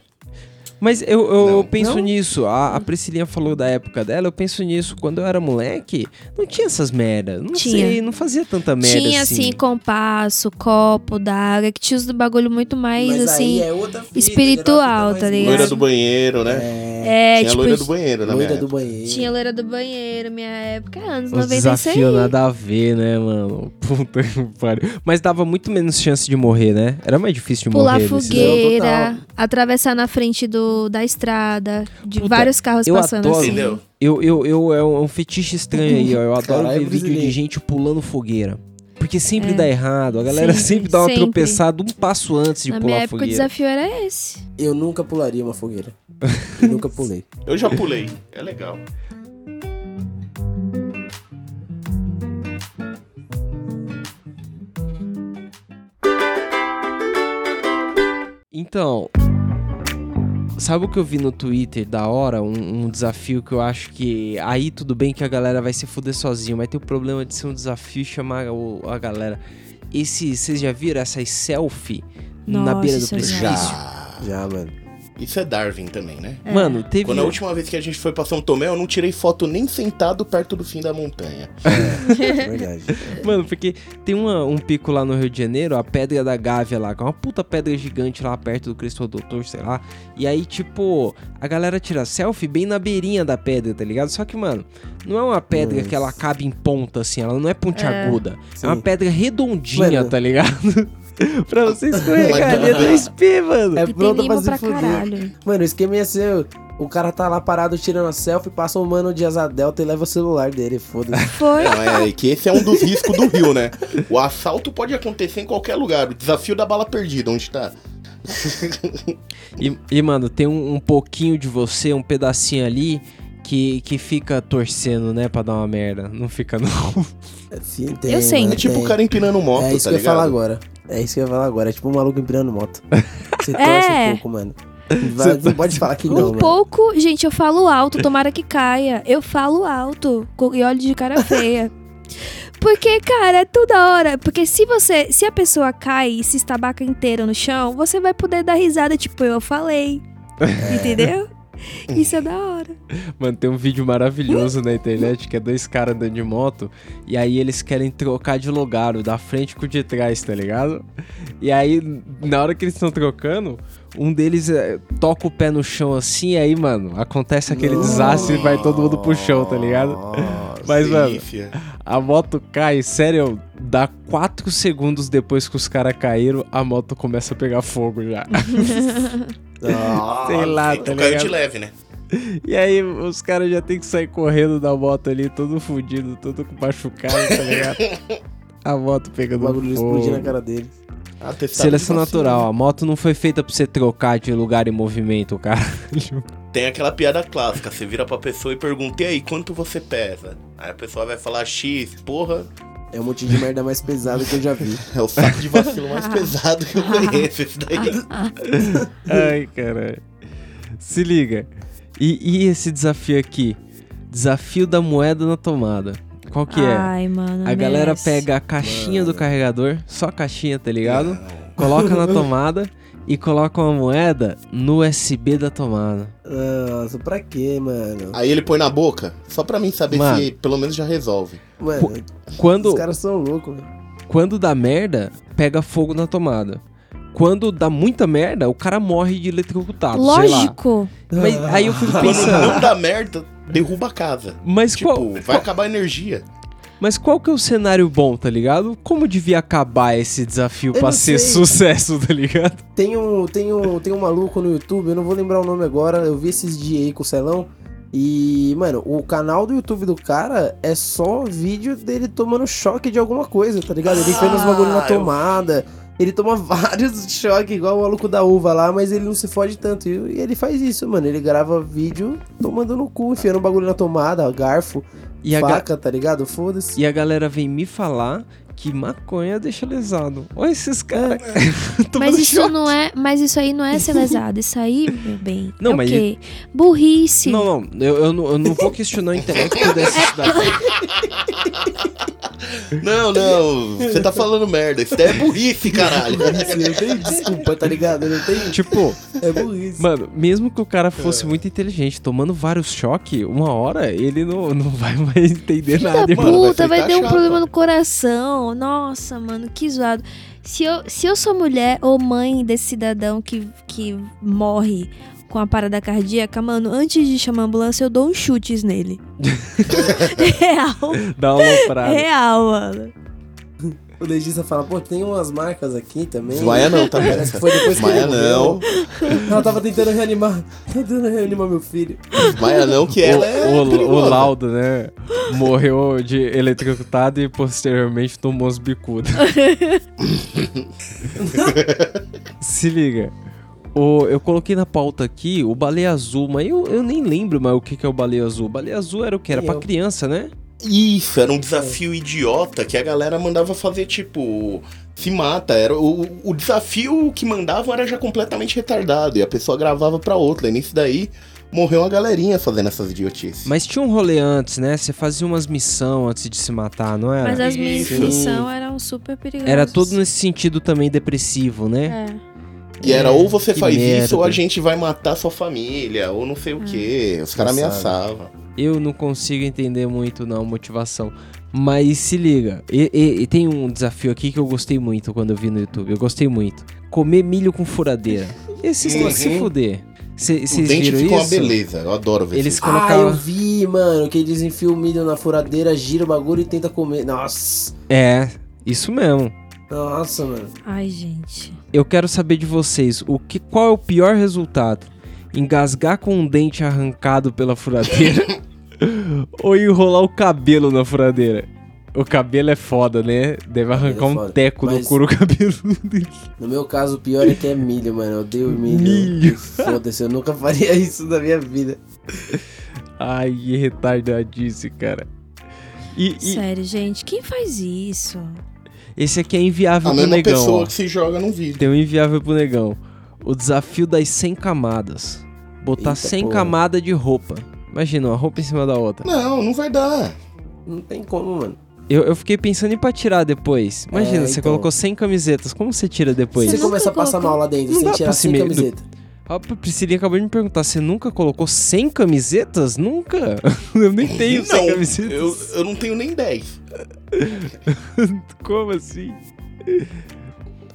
Mas eu, eu, Não. penso Não? nisso. A, a Priscilinha falou da época dela, eu penso nisso. Quando eu era moleque, não tinha essas merdas. Não Tinha. sei, não fazia tanta merda Tinha, assim. assim, compasso, copo d'água, que tinha os do bagulho muito mais, Mas assim... aí é outra fita, espiritual, já tá ligado? Loira do banheiro, né? É, Tinha a tipo... loira do banheiro minha Loira do banheiro. Tinha loira do banheiro, minha época, anos Os 96. desafios nada a ver, né, mano? [laughs] Puta que pariu. Mas dava muito menos chance de morrer, né? Era mais difícil de Pular morrer. nesses- fogueira, atravessar na frente do, da estrada, de Puta, vários carros eu passando adoro. assim. Entendeu? Eu, eu, eu, é um fetiche estranho aí, ó. Eu adoro Caralho, ver vídeo de gente pulando fogueira. Porque sempre É. dá errado. A galera sempre, Sempre, dá uma sempre. tropeçada um passo antes de Na minha pular época o fogueira. desafio era esse. Eu nunca pularia uma fogueira. [laughs] Eu nunca pulei. Eu já pulei. É legal. Então, sabe o que eu vi no Twitter da hora? Um, um desafio que eu acho que. Aí tudo bem que a galera vai se fuder sozinho, mas tem o problema de ser um desafio e chamar o- a galera. Esse, vocês já viram essas selfie na Nossa, beira do isso eu já precipício? Já, mano. Isso é Darwin também, né? Mano, teve. Quando a última vez que a gente foi pra São Tomé, eu não tirei foto nem sentado perto do fim da montanha. É verdade. [laughs] Mano, porque tem uma- um pico lá no Rio de Janeiro, a Pedra da Gávea lá, que é uma puta pedra gigante lá perto do Cristo Doutor, sei lá. E aí, tipo, a galera tira selfie bem na beirinha da pedra, tá ligado? Só que, mano, não é uma pedra Nossa. que ela cabe em ponta, assim, ela não é pontiaguda. É, uma Sim. pedra redondinha, Mano. tá ligado? [laughs] pra você escorregar ali é dois p mano. É pronto pra se pra fuder. caralho. Mano, o esquema ia ser. O cara tá lá parado tirando a selfie, passa um mano de asa delta e leva o celular dele, foda-se. [laughs] Foi. Não, é que esse é um dos riscos do Rio, né? O assalto pode acontecer em qualquer lugar. O desafio da bala perdida, onde tá? E, e, mano, tem um, um pouquinho de você, um pedacinho ali, que, que fica torcendo, né, pra dar uma merda. Não fica, não. Sim, tem, Eu sei. mano, É tipo tem. o cara empinando moto, É isso tá que eu ia falar ligado? agora. É isso que eu ia falar agora. É tipo um maluco empinando moto. Você [laughs] torce É. um pouco, mano. Vai- não pode falar que não, um mano. pouco, gente, eu falo alto, tomara que caia. Eu falo alto e olho de cara feia. Porque, cara, é toda hora. Porque se você. Se a pessoa cai e se estabaca inteira no chão, você vai poder dar risada, tipo, eu falei. Entendeu? Isso é da hora. Mano, tem um vídeo maravilhoso na internet que é dois caras andando de moto e aí eles querem trocar de lugar, o da frente com o de trás, tá ligado? E aí, na hora que eles estão trocando, um deles é, toca o pé no chão assim, e aí, mano, acontece aquele desastre e vai todo mundo pro chão, tá ligado? Mas, mano, Delícia. a moto cai, sério, dá 4 segundos depois que os caras caíram, a moto começa a pegar fogo já. [laughs] Ah, Sei lá, tá Então caiu de leve, né? E aí os caras já tem que sair correndo da moto ali, todo fudido, todo machucado, tá ligado? [laughs] A moto o pegando bagulho explodir na fogo. cara dele. Ah, testado Seleção natural, a moto não foi feita pra você trocar de lugar em movimento, cara. Tem aquela piada clássica, você vira pra pessoa e pergunta, e aí, quanto você pesa? Aí a pessoa vai falar X, porra, É um monte de merda mais pesado que eu já vi. [laughs] é o saco de vacilo mais pesado que eu conheço, esse daí. [laughs] Ai, caralho. Se liga. E, e esse desafio aqui? Desafio da moeda na tomada. Qual que é? Ai, mano. A galera nessa. pega a caixinha do carregador, só a caixinha, tá ligado? Coloca na [laughs] tomada e coloca uma moeda no USB da tomada. Nossa, pra quê, mano? Aí ele põe na boca, só pra mim saber Mano. se pelo menos já resolve. Mano, Quando, os caras são loucos, velho. quando dá merda, pega fogo na tomada. Quando dá muita merda, o cara morre de eletrocutado, sei lá. Lógico. Mas aí eu fico [laughs] Quando não pensando, dá merda, derruba a casa. mas Tipo, qual, vai acabar a energia. mas qual que é o cenário bom, tá ligado? Como devia acabar esse desafio Eu pra não ser sei. sucesso, tá ligado? Tem um, tem, um, tem um maluco no YouTube, eu não vou lembrar o nome agora, eu vi esses dias aí com o Celão. E, mano, o canal do YouTube do cara é só vídeo dele tomando choque de alguma coisa, tá ligado? Ele fez uns bagulho na Ah, eu- tomada. Ele toma [laughs] vários choques, igual o maluco da uva lá, mas ele não se fode tanto. E, e ele faz isso, mano. Ele grava vídeo tomando no cu, enfiando um bagulho na tomada, garfo, E faca, tá ligado? Foda-se. e a galera vem me falar que maconha deixa lesado. Olha esses caras. [laughs] tomando Mas isso choque. não é. Mas isso aí não é ser lesado. Isso aí, meu bem. Não, é mas o quê? Burrice. Não, não, eu, eu não, eu não vou questionar o intelecto dessa cidade. [laughs] Não, não, você tá falando merda. Isso daí é burrice, caralho. Burrice, não tem desculpa, tá ligado? Não tem. Tipo, É burrice. mano, mesmo que o cara fosse muito inteligente, tomando vários choques, uma hora ele não, não vai mais entender nada. da irmão. mano, vai puta, vai, ter um problema no coração. Nossa, mano, que zoado. Se eu, se eu sou mulher ou mãe desse cidadão que, que morre com a parada cardíaca, mano, antes de chamar a ambulância, eu dou uns chutes nele. [laughs] real, Dá uma aloprada. real, mano. O legista fala, pô, tem umas marcas aqui também. Desmaia não, tá Parece vendo? que foi depois que ele não. Ela tava tentando reanimar. Tentando reanimar meu filho. Desmaia não, que ela é o, o, o perigosa. laudo, né? Morreu de eletrocutado e posteriormente tomou os bicudos. [laughs] Se liga. O, eu coloquei na pauta aqui o baleia azul, mas eu, eu nem lembro mais o que, que é o baleia azul. O baleia azul era o que? Era Nem pra criança, né? Isso, era um desafio idiota que a galera mandava fazer, tipo, se mata. Era o, o desafio que mandavam era já completamente retardado. E a pessoa gravava pra outra. E nisso daí morreu uma galerinha fazendo essas idiotices. Mas tinha um rolê antes, né? Você fazia umas missões antes de se matar, não era? Mas as missões eram super perigosas. Era tudo nesse sentido também depressivo, né? É. E era ou você que faz isso ou a merda. gente vai matar sua família, ou não sei o que. Os caras ameaçavam. Eu não consigo entender muito, não, motivação. Mas se liga, e, e- e tem um desafio aqui que eu gostei muito quando eu vi no YouTube. Eu gostei muito. Comer milho com furadeira. [laughs] Esses Uhum. se fuder. Vocês o dente viram ficou uma isso? beleza. Eu adoro ver Eles isso. Ah, eu colocavam. vi, mano, que eles enfiam o milho na furadeira, gira o bagulho e tenta comer. Nossa. É, isso mesmo. Nossa, mano. Ai, gente. Eu quero saber de vocês, o que, qual é o pior resultado? Engasgar com um dente arrancado pela furadeira [laughs] ou enrolar o cabelo na furadeira? O cabelo é foda, né? Deve arrancar é um teco no Mas- couro [laughs] cabeludo. No meu caso, o pior é que é milho, mano. Eu odeio milho. Milho. Foda-se, eu nunca faria [laughs] isso na minha vida. Ai, que retardadice, cara. E, e Sério, gente, quem faz isso? Esse aqui é inviável A pro mesma negão, pessoa ó. que se joga num vídeo. Tem um inviável pro negão. O desafio das 100 camadas. Botar Eita 100 porra. camadas de roupa. Imagina, uma roupa em cima da outra. Não, não vai dar. Não tem como, mano. Eu, eu fiquei pensando em pra tirar depois. Imagina, É, você então. colocou 100 camisetas. Como você tira depois? Você nunca começa a passar colocou? mal lá dentro, Não sem dá tirar pra se sem me- camiseta. A Priscilinha acabou de me perguntar, você nunca colocou 100 camisetas? Nunca? [laughs] Eu nem tenho 100 não, camisetas. eu, eu não tenho nem 10. [laughs] Como assim?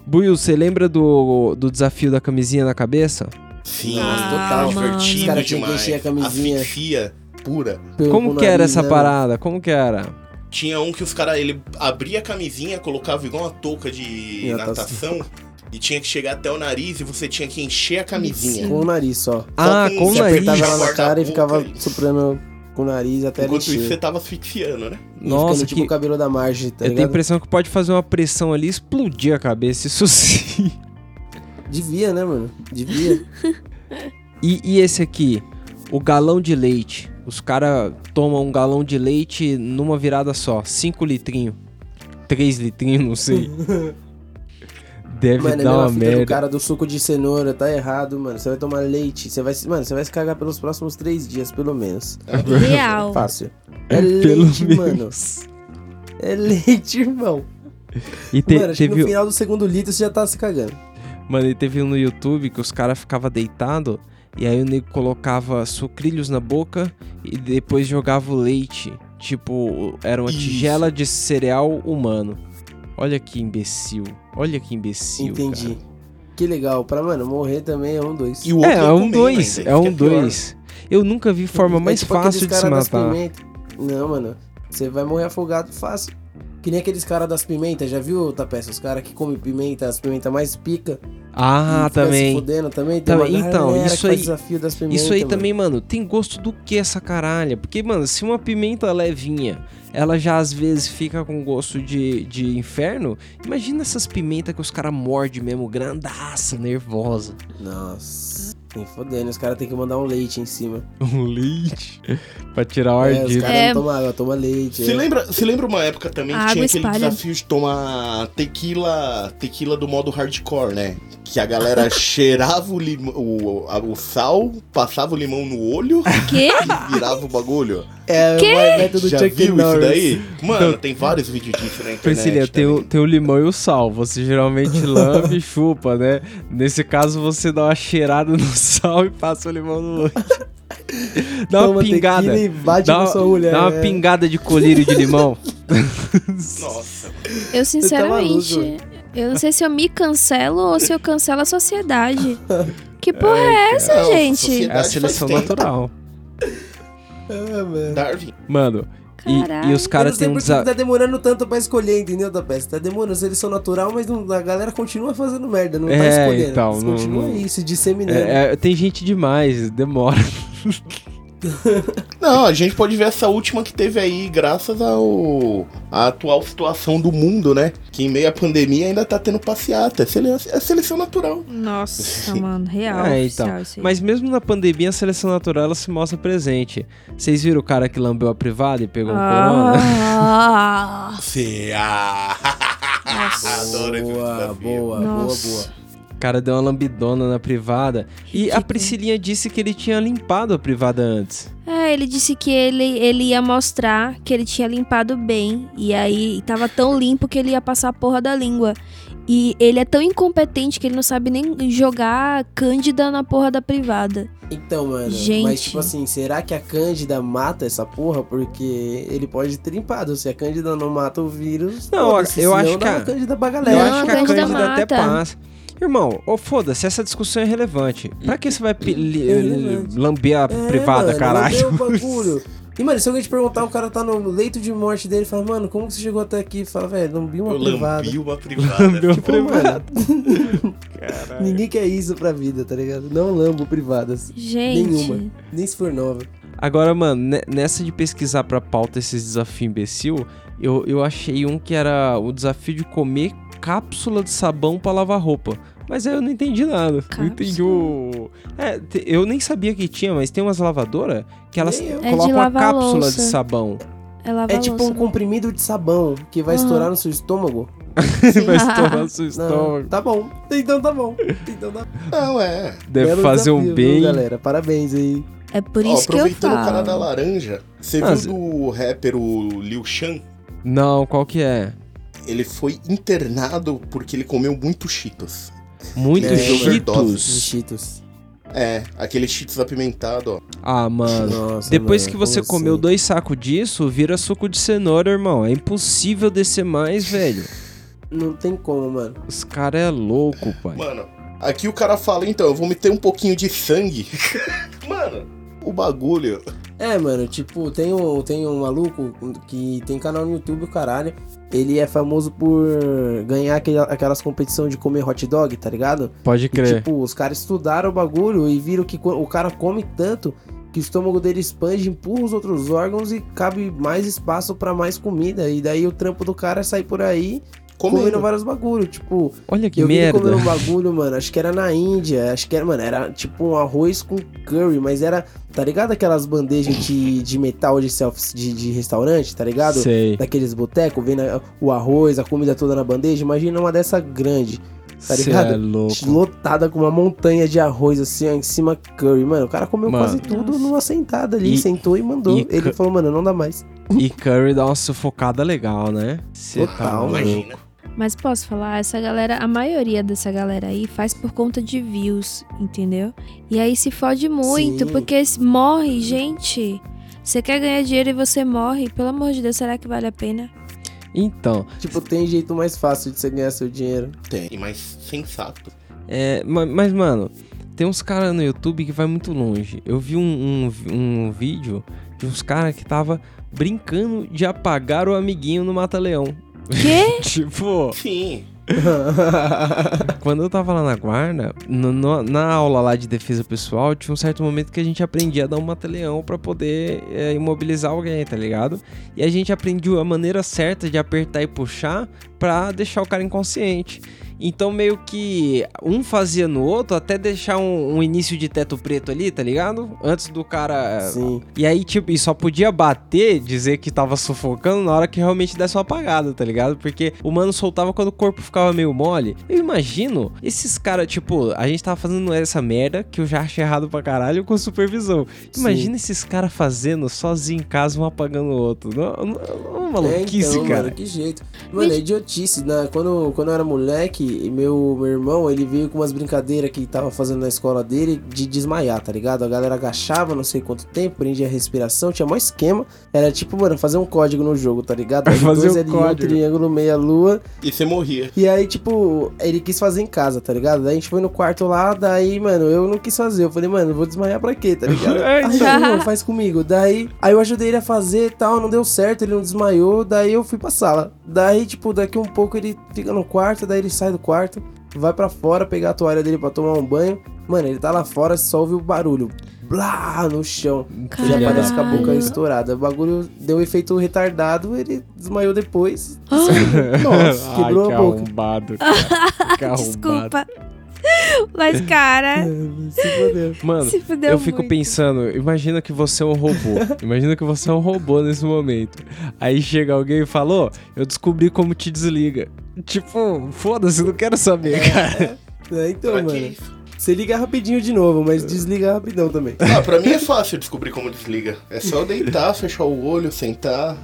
Buiu, você lembra do, do desafio da camisinha na cabeça? Sim, Ah, total. mano. divertido Os caras tinham que demais. encher a camisinha. Asfixia pura. Pelo- Como que era essa né, parada? Como que era? Tinha um que os caras, ele abria a camisinha, colocava igual uma touca de Natação. natação e tinha que chegar até o nariz e você tinha que encher a camisinha. Com o nariz só. Ah, com- com o você nariz. Apertava ela na cara e ficava boca soprando com o nariz até ele Enquanto isso, encher. você tava asfixiando, né? E Nossa, ficando tipo que- o cabelo da Marge, tá eu tenho a ligado? impressão que pode fazer uma pressão ali e explodir a cabeça, isso [laughs] sim. Devia, né, mano? Devia. [laughs] E, e esse aqui, o galão de leite. Os caras tomam um galão de leite numa virada só, 5 litrinhos. 3 litrinhos, não sei. [laughs] Deve Mano, é dar uma do merda. cara do suco de cenoura, tá errado, mano. Você vai tomar leite, você vai, mano, você vai se cagar pelos próximos três dias, pelo menos. Real. Fácil. [laughs] É Pelo leite, mano. É leite, irmão. E te- mano, teve, no final do segundo litro você já tá se cagando. Mano, e teve um no YouTube que os caras ficavam deitados e aí o nego colocava sucrilhos na boca e depois jogava o leite. Tipo, era uma Isso. tigela de cereal humano. Olha que imbecil. Olha que imbecil. Entendi. cara. Que legal. Pra, mano, morrer também é um dois. E o É, outro é ia um dois. ainda, É um dois. Eu nunca vi forma É mais tipo fácil de se matar. Não, mano. Você vai morrer afogado fácil. Que nem aqueles caras das pimentas, já viu, Tapeça? Os caras que comem pimenta, as pimentas mais pica. Ah, também. fudendo também. Tem Também, então, isso aí- desafio das pimentas, Isso aí mano. também, mano, tem gosto do que essa caralha? Porque, mano, se uma pimenta levinha, ela já às vezes fica com gosto de, de inferno, imagina essas pimentas que os caras mordem mesmo, grandaça, nervosa. Nossa. Nem fodendo. Os caras têm que mandar um leite em cima. [laughs] Um leite pra tirar o É, os ardido. caras É. não tomam água, toma leite. Se é. lembra, se lembra uma época também A que tinha aquele espalha. desafio de tomar tequila, tequila do modo hardcore, né? Que a galera [laughs] cheirava o, lim- o, o sal, passava o limão no olho Quê? e virava o bagulho. É, Quê? o método Já Chuck viu isso Norris. daí? Mano, tem vários vídeos disso na internet. Priscilia, tem o, tem o limão e o sal. Você geralmente [laughs] lambe e chupa, né? Nesse caso, você dá uma cheirada no [laughs] sal e passa o limão no olho. [laughs] Dá uma Toma pingada. e bate Dá uma, sua mulher. dá uma é. pingada de colírio de limão. Nossa. Eu sinceramente, maluco. eu não sei se eu me cancelo ou se eu cancelo a sociedade. Que porra é essa, Não, gente? sociedade- É a seleção natural. Ah. Darwin. Mano, e, e os caras não sei têm um desafio. tá demorando tanto pra escolher, entendeu, Tapete? Tá demorando seleção natural, mas não- a galera continua fazendo merda, não tá É, escolhendo. então, Eles não- continuam não- isso, disseminando. É, é, tem gente demais, demora. [laughs] [laughs] Não, a gente pode ver essa última que teve aí, graças ao à atual situação do mundo, né? Que em meio à pandemia ainda tá tendo passeata. É sele- é seleção natural. Nossa, [laughs] mano, real. É, então. Mas mesmo na pandemia, a seleção natural ela se mostra presente. Vocês viram o cara que lambeu a privada e pegou um corona? Ah, [laughs] Sim. Ah. Adoro esse boa, boa, boa, Nossa. boa. O cara deu uma lambidona na privada. E a Ridículo. Priscilinha disse que ele tinha limpado a privada antes. É, ele disse que ele, ele ia mostrar que ele tinha limpado bem. E aí tava tão limpo que ele ia passar a porra da língua. E ele é tão incompetente que ele não sabe nem jogar cândida na porra da privada. Então, mano, Gente. mas tipo assim, será que a Cândida mata essa porra? Porque ele pode ter limpado. Se a Cândida não mata o vírus, Não, eu acho que a- uma Cândida pra Eu galera. Acho que a a Cândida Cândida até mata. passa. Irmão, ô foda-se, essa discussão é relevante. Pra que você vai É lamber a É, privada, mano, caralho? o [laughs] bagulho. E, mano, se alguém te perguntar, o cara tá no leito de morte dele, fala, mano, como que você chegou até aqui? Fala, velho, lambi uma Eu privada. lambi uma [laughs] privada. Lambeu a Tipo, privada. [laughs] mano, ninguém quer isso pra vida, tá ligado? Não lambo privadas. Gente. Nenhuma. Nem se for nova. Agora, mano, ne- nessa de pesquisar pra pauta esses desafios imbecil, eu, eu achei um que era o desafio de comer cápsula de sabão pra lavar roupa. Mas aí eu não entendi nada. Não entendi o. É, eu nem sabia que tinha, mas tem umas lavadoras que elas. É colocam uma cápsula louça. de sabão. É É tipo um louça, né? comprimido de sabão que vai Aham. estourar no seu estômago. [laughs] Vai estourar no seu Não, estômago. tá bom. Então tá bom. Então tá Não, é. Deve Belo fazer um desafio, bem. viu, galera. Parabéns aí. É por Ó, isso que eu aproveitando o cara da falo. laranja, você Ah, viu do rapper o Liu Shan? Não, qual que é? Ele foi internado porque ele comeu muito Cheetos. Muito É, cheetos. Cheetos. É, aquele Cheetos apimentado, ó. Ah, mano. Nossa, Depois mano, que você comeu assim? dois sacos disso, vira suco de cenoura, irmão. É impossível descer mais, velho. Não tem como, mano. Os caras é louco, pai. Mano, aqui o cara fala, então, eu vou meter um pouquinho de sangue. [laughs] Mano, o bagulho. É, mano, tipo, tem um, tem um maluco que tem canal no YouTube, o caralho. Ele é famoso por ganhar aquele- aquelas competições de comer hot dog, tá ligado? Pode E, crer. tipo, os caras estudaram o bagulho e viram que o cara come tanto que o estômago dele expande, empurra os outros órgãos e cabe mais espaço pra mais comida. E daí o trampo do cara é sair por aí comendo, Comendo. vários bagulhos. Tipo, Olha que eu merda. comendo um bagulho, mano. Acho que era na Índia. Acho que era, mano, era tipo um arroz com curry, mas era, tá ligado? Aquelas bandejas de, de metal de self de, de restaurante, tá ligado? Sei. Daqueles botecos, vendo o arroz, a comida toda na bandeja. Imagina uma dessa grande, tá Cê ligado? é louco. lotada com uma montanha de arroz assim, ó, em cima curry. Mano, o cara comeu Mano. quase tudo Nossa. numa sentada ali, E- sentou e mandou. e Ele falou, mano, não dá mais. E curry dá uma sufocada legal, né? Cê tá Total, louco. Imagina. Mas posso falar, essa galera, a maioria dessa galera aí faz por conta de views, entendeu? E aí se fode muito, Sim. porque se- morre, gente. Você quer ganhar dinheiro e você morre, pelo amor de Deus, será que vale a pena? Então, Tipo, tem jeito mais fácil de você ganhar seu dinheiro. Tem, mas sensato. é, ma- mas, mano, tem uns caras no YouTube que vai muito longe. Eu vi um, um, um vídeo de uns caras que tava brincando de apagar o amiguinho no Mata-Leão. Quê? [laughs] tipo, Sim. [laughs] Quando eu tava lá na guarda, no- no- na aula lá de defesa pessoal, tinha um certo momento que a gente aprendia a dar um mata-leão pra poder é, imobilizar alguém, tá ligado? E a gente aprendia a maneira certa de apertar e puxar pra deixar o cara inconsciente. Então meio que um fazia no outro até deixar um, um início de teto preto ali, tá ligado? Antes do cara Sim. e aí, tipo, e só podia bater, dizer que tava sufocando na hora que realmente desse uma apagada, tá ligado? Porque o mano soltava quando o corpo ficava meio mole. Eu imagino esses caras, tipo, a gente tava fazendo essa merda que eu já achei errado pra caralho com supervisão. Imagina esses caras fazendo sozinho em casa, um apagando o outro. Não, não, não, uma maluquice, é, então, cara. Mano, que jeito. Mano, é idiotice. Né? Quando, quando eu era moleque, e meu, meu irmão, ele veio com umas brincadeiras que tava fazendo na escola dele de desmaiar, tá ligado? A galera agachava não sei quanto tempo, prendia a respiração, tinha maior esquema. Era tipo, mano, fazer um código no jogo, tá ligado? Aí [laughs] Fazer dois um um código. triângulo, meia lua. E você morria. E aí, tipo, ele quis fazer em casa, tá ligado? Daí a gente foi no quarto lá, daí, mano, eu não quis fazer. Eu falei, mano, eu vou desmaiar pra quê, tá [laughs] ligado? É, aí, não, faz comigo. Daí, aí eu ajudei ele a fazer e tal, não deu certo, ele não desmaiou. Daí eu fui pra sala. Daí, tipo, daqui um pouco ele fica no quarto, daí ele sai do quarto, vai pra fora pegar a toalha dele pra tomar um banho. Mano, ele tá lá fora, só ouve o barulho. Blá, no chão. Ele Caralho. aparece com a boca estourada. O bagulho deu um efeito retardado, ele desmaiou depois. [gasps] Nossa. [laughs] quebrou Ai, que a boca. arrombado, cara. Que [laughs] arrombado. Desculpa. Mas, cara, [laughs] Se fodeu. Mano, se fudeu eu fico muito. pensando, imagina que você é um robô. imagina que você é um robô nesse momento. Aí chega alguém e falou, eu descobri como te desliga. Tipo, foda-se, não quero saber, cara. É, então, Pra mano. Você liga rapidinho de novo, mas desliga rapidão também. Ah, pra mim é fácil descobrir como desliga. É só deitar, fechar o olho, sentar.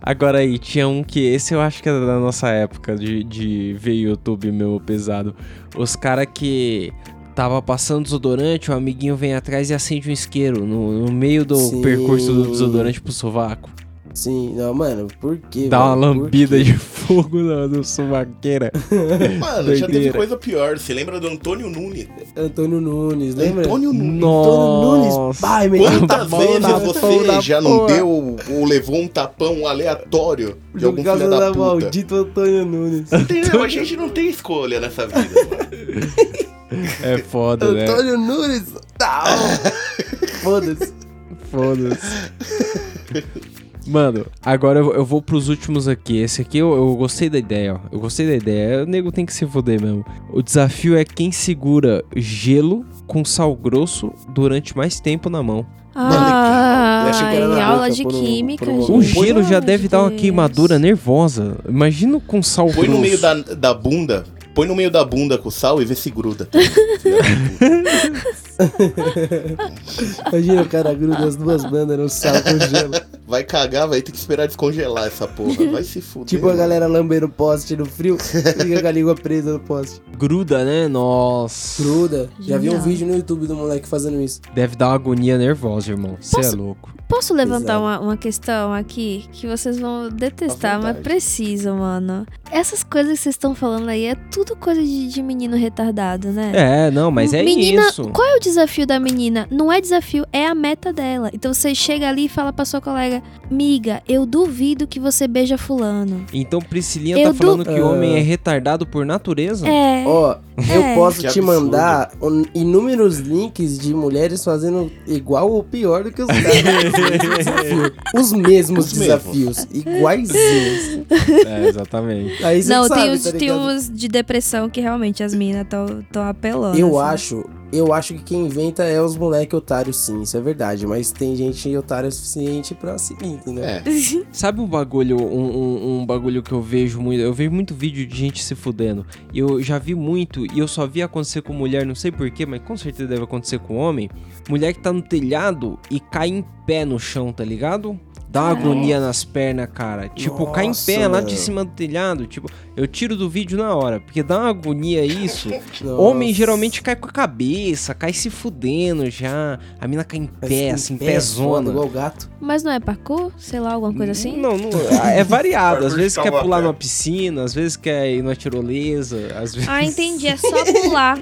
Agora aí, tinha um que esse eu acho que é da nossa época de, de ver YouTube meu pesado. Os cara que tava passando desodorante, o amiguinho vem atrás e acende um isqueiro no, no meio do Sim. percurso do desodorante pro sovaco. Sim, não, mano, por quê? Dá uma velho? Por lambida de fogo na, no sovaqueira. [laughs] Mano, já teve coisa pior. Você lembra do Antônio Nunes? Antônio Nunes, lembra? Antônio Nunes. Antônio Nunes. Pai, Quantas vezes você já não bom. deu ou levou um tapão aleatório de algum Por causa filho da da puta? maldito Antônio Nunes. Entendeu? A gente não tem escolha nessa vida, [laughs] mano. É foda, né? Antônio Nunes. [laughs] Foda-se. Foda-se. Mano, agora eu, eu vou pros últimos aqui. Esse aqui eu, eu gostei da ideia, ó. Eu gostei da ideia. O nego tem que se foder mesmo. O desafio é quem segura gelo com sal grosso durante mais tempo na mão. Ah, Eu achei que era na em aula de por um- química, por um gente. O gelo já deve dar uma queimadura nervosa. Imagina com sal Põe grosso. no meio da, da bunda. Põe no meio da bunda com sal e vê se gruda. [laughs] [laughs] Imagina o cara gruda as duas bandas no sal com gelo. Vai cagar, vai ter que esperar descongelar essa porra. Vai se fuder. Tipo a galera lambendo o poste no frio, fica com a língua presa no poste. Gruda, né? Nossa. Gruda. Já vi um vídeo no YouTube do moleque fazendo isso. Deve dar uma agonia nervosa, irmão. Você é louco. Posso levantar uma, uma questão aqui que vocês vão detestar, mas preciso, mano. Essas coisas que vocês estão falando aí é tudo coisa de, de menino retardado, né? É, não, mas é menina, isso. Qual é o desafio da menina? Não é desafio, é a meta dela. Então você chega ali e fala pra sua colega: Miga, eu duvido que você beija fulano. Então Priscilinha Eu tá falando du- que o homem Ah. é retardado por natureza? É. Ó, eu É. posso Que te absurdo. mandar inúmeros links de mulheres fazendo igual ou pior do que os [laughs] caras. os mesmos Os mesmos. desafios. Iguaizinhos. É, exatamente. Aí Não, sabe, tem, uns, tá tem ligado? uns de depressão que realmente as meninas estão apelando. Eu assim. acho, eu acho que quem inventa é os moleque otários, sim, isso é verdade. Mas tem gente otária o suficiente pra seguir, entendeu? É. [laughs] Sabe um bagulho, um, um- um bagulho que eu vejo muito? Eu vejo muito vídeo de gente se fudendo. E eu já vi muito, e eu só vi acontecer com mulher, não sei porquê, mas com certeza deve acontecer com homem. Mulher que tá no telhado e cai em pé no chão, tá ligado? Dá uma agonia nas pernas, cara. Tipo, cai em Nossa, pé lá de cima do telhado. Tipo, eu tiro do vídeo na hora. Porque dá uma agonia isso. [laughs] Nossa. Homem geralmente cai com a cabeça, cai se fudendo já. A mina cai em Mas pé, em assim, pé, pezona. Igual gato. Mas não é parkour? Sei lá, alguma coisa assim? Não, não é variado. Às vezes quer pular numa piscina, às vezes quer ir numa tirolesa, às vezes Ah, entendi. É [laughs] só pular.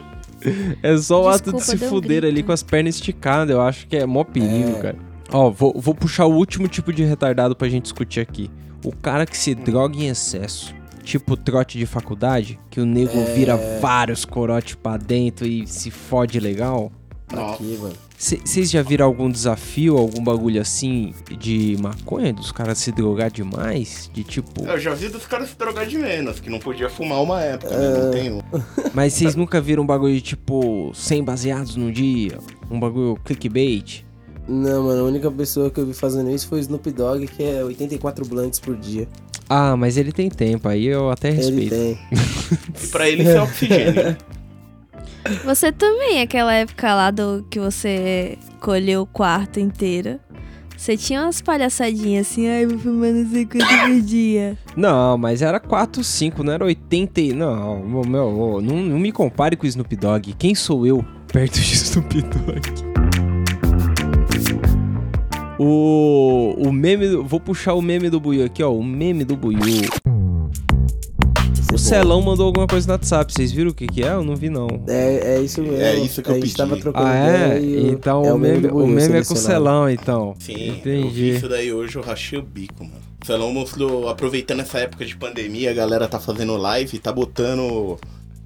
é só o ato de Desculpa, se deu um fuder ali com as pernas esticadas. Eu acho que é mó perigo, É. cara. Ó, vou, vou puxar o último tipo de retardado pra gente discutir aqui. O cara que se droga em excesso. Tipo trote de faculdade, que o nego É. vira vários corotes pra dentro e se fode legal. Nossa. Aqui, mano. Vocês já viram algum desafio, algum bagulho assim de maconha, dos caras se drogar demais? De tipo. Eu já vi dos caras se drogar de menos, que não podia fumar uma época, né? Não tem um. [laughs] Mas vocês nunca viram um bagulho de tipo 100 baseados no dia? Um bagulho clickbait? Não, mano, a única pessoa que eu vi fazendo isso foi o Snoop Dogg, que é 84 blunts por dia. Ah, mas ele tem tempo, aí eu até Ele respeito. tem. E pra ele isso é oxigênio. né? [laughs] Você também, aquela época lá do que você colheu o quarto inteiro. Você tinha umas palhaçadinhas assim, ai, vou fumar não sei quanto por [laughs] dia. Não, mas era 4, 5, não era 80. e- Não, meu, meu, não, não me compare com o Snoop Dogg. Quem sou eu perto de [laughs] Snoop Dogg? O, o meme. do- Vou puxar o meme do Buiu aqui, ó. O meme do Buiu. O Celão mandou alguma coisa no WhatsApp. Vocês viram o que, que é? Eu não vi, não. É, é isso mesmo. É isso que eu pedi. tava trocando Ah, é? ideia Então é o meme, o meme é com o. Celão, então. Sim, eu vi Entendi. isso daí hoje, eu rachei o bico, mano. O Celão mostrou, aproveitando essa época de pandemia, a galera tá fazendo live e tá botando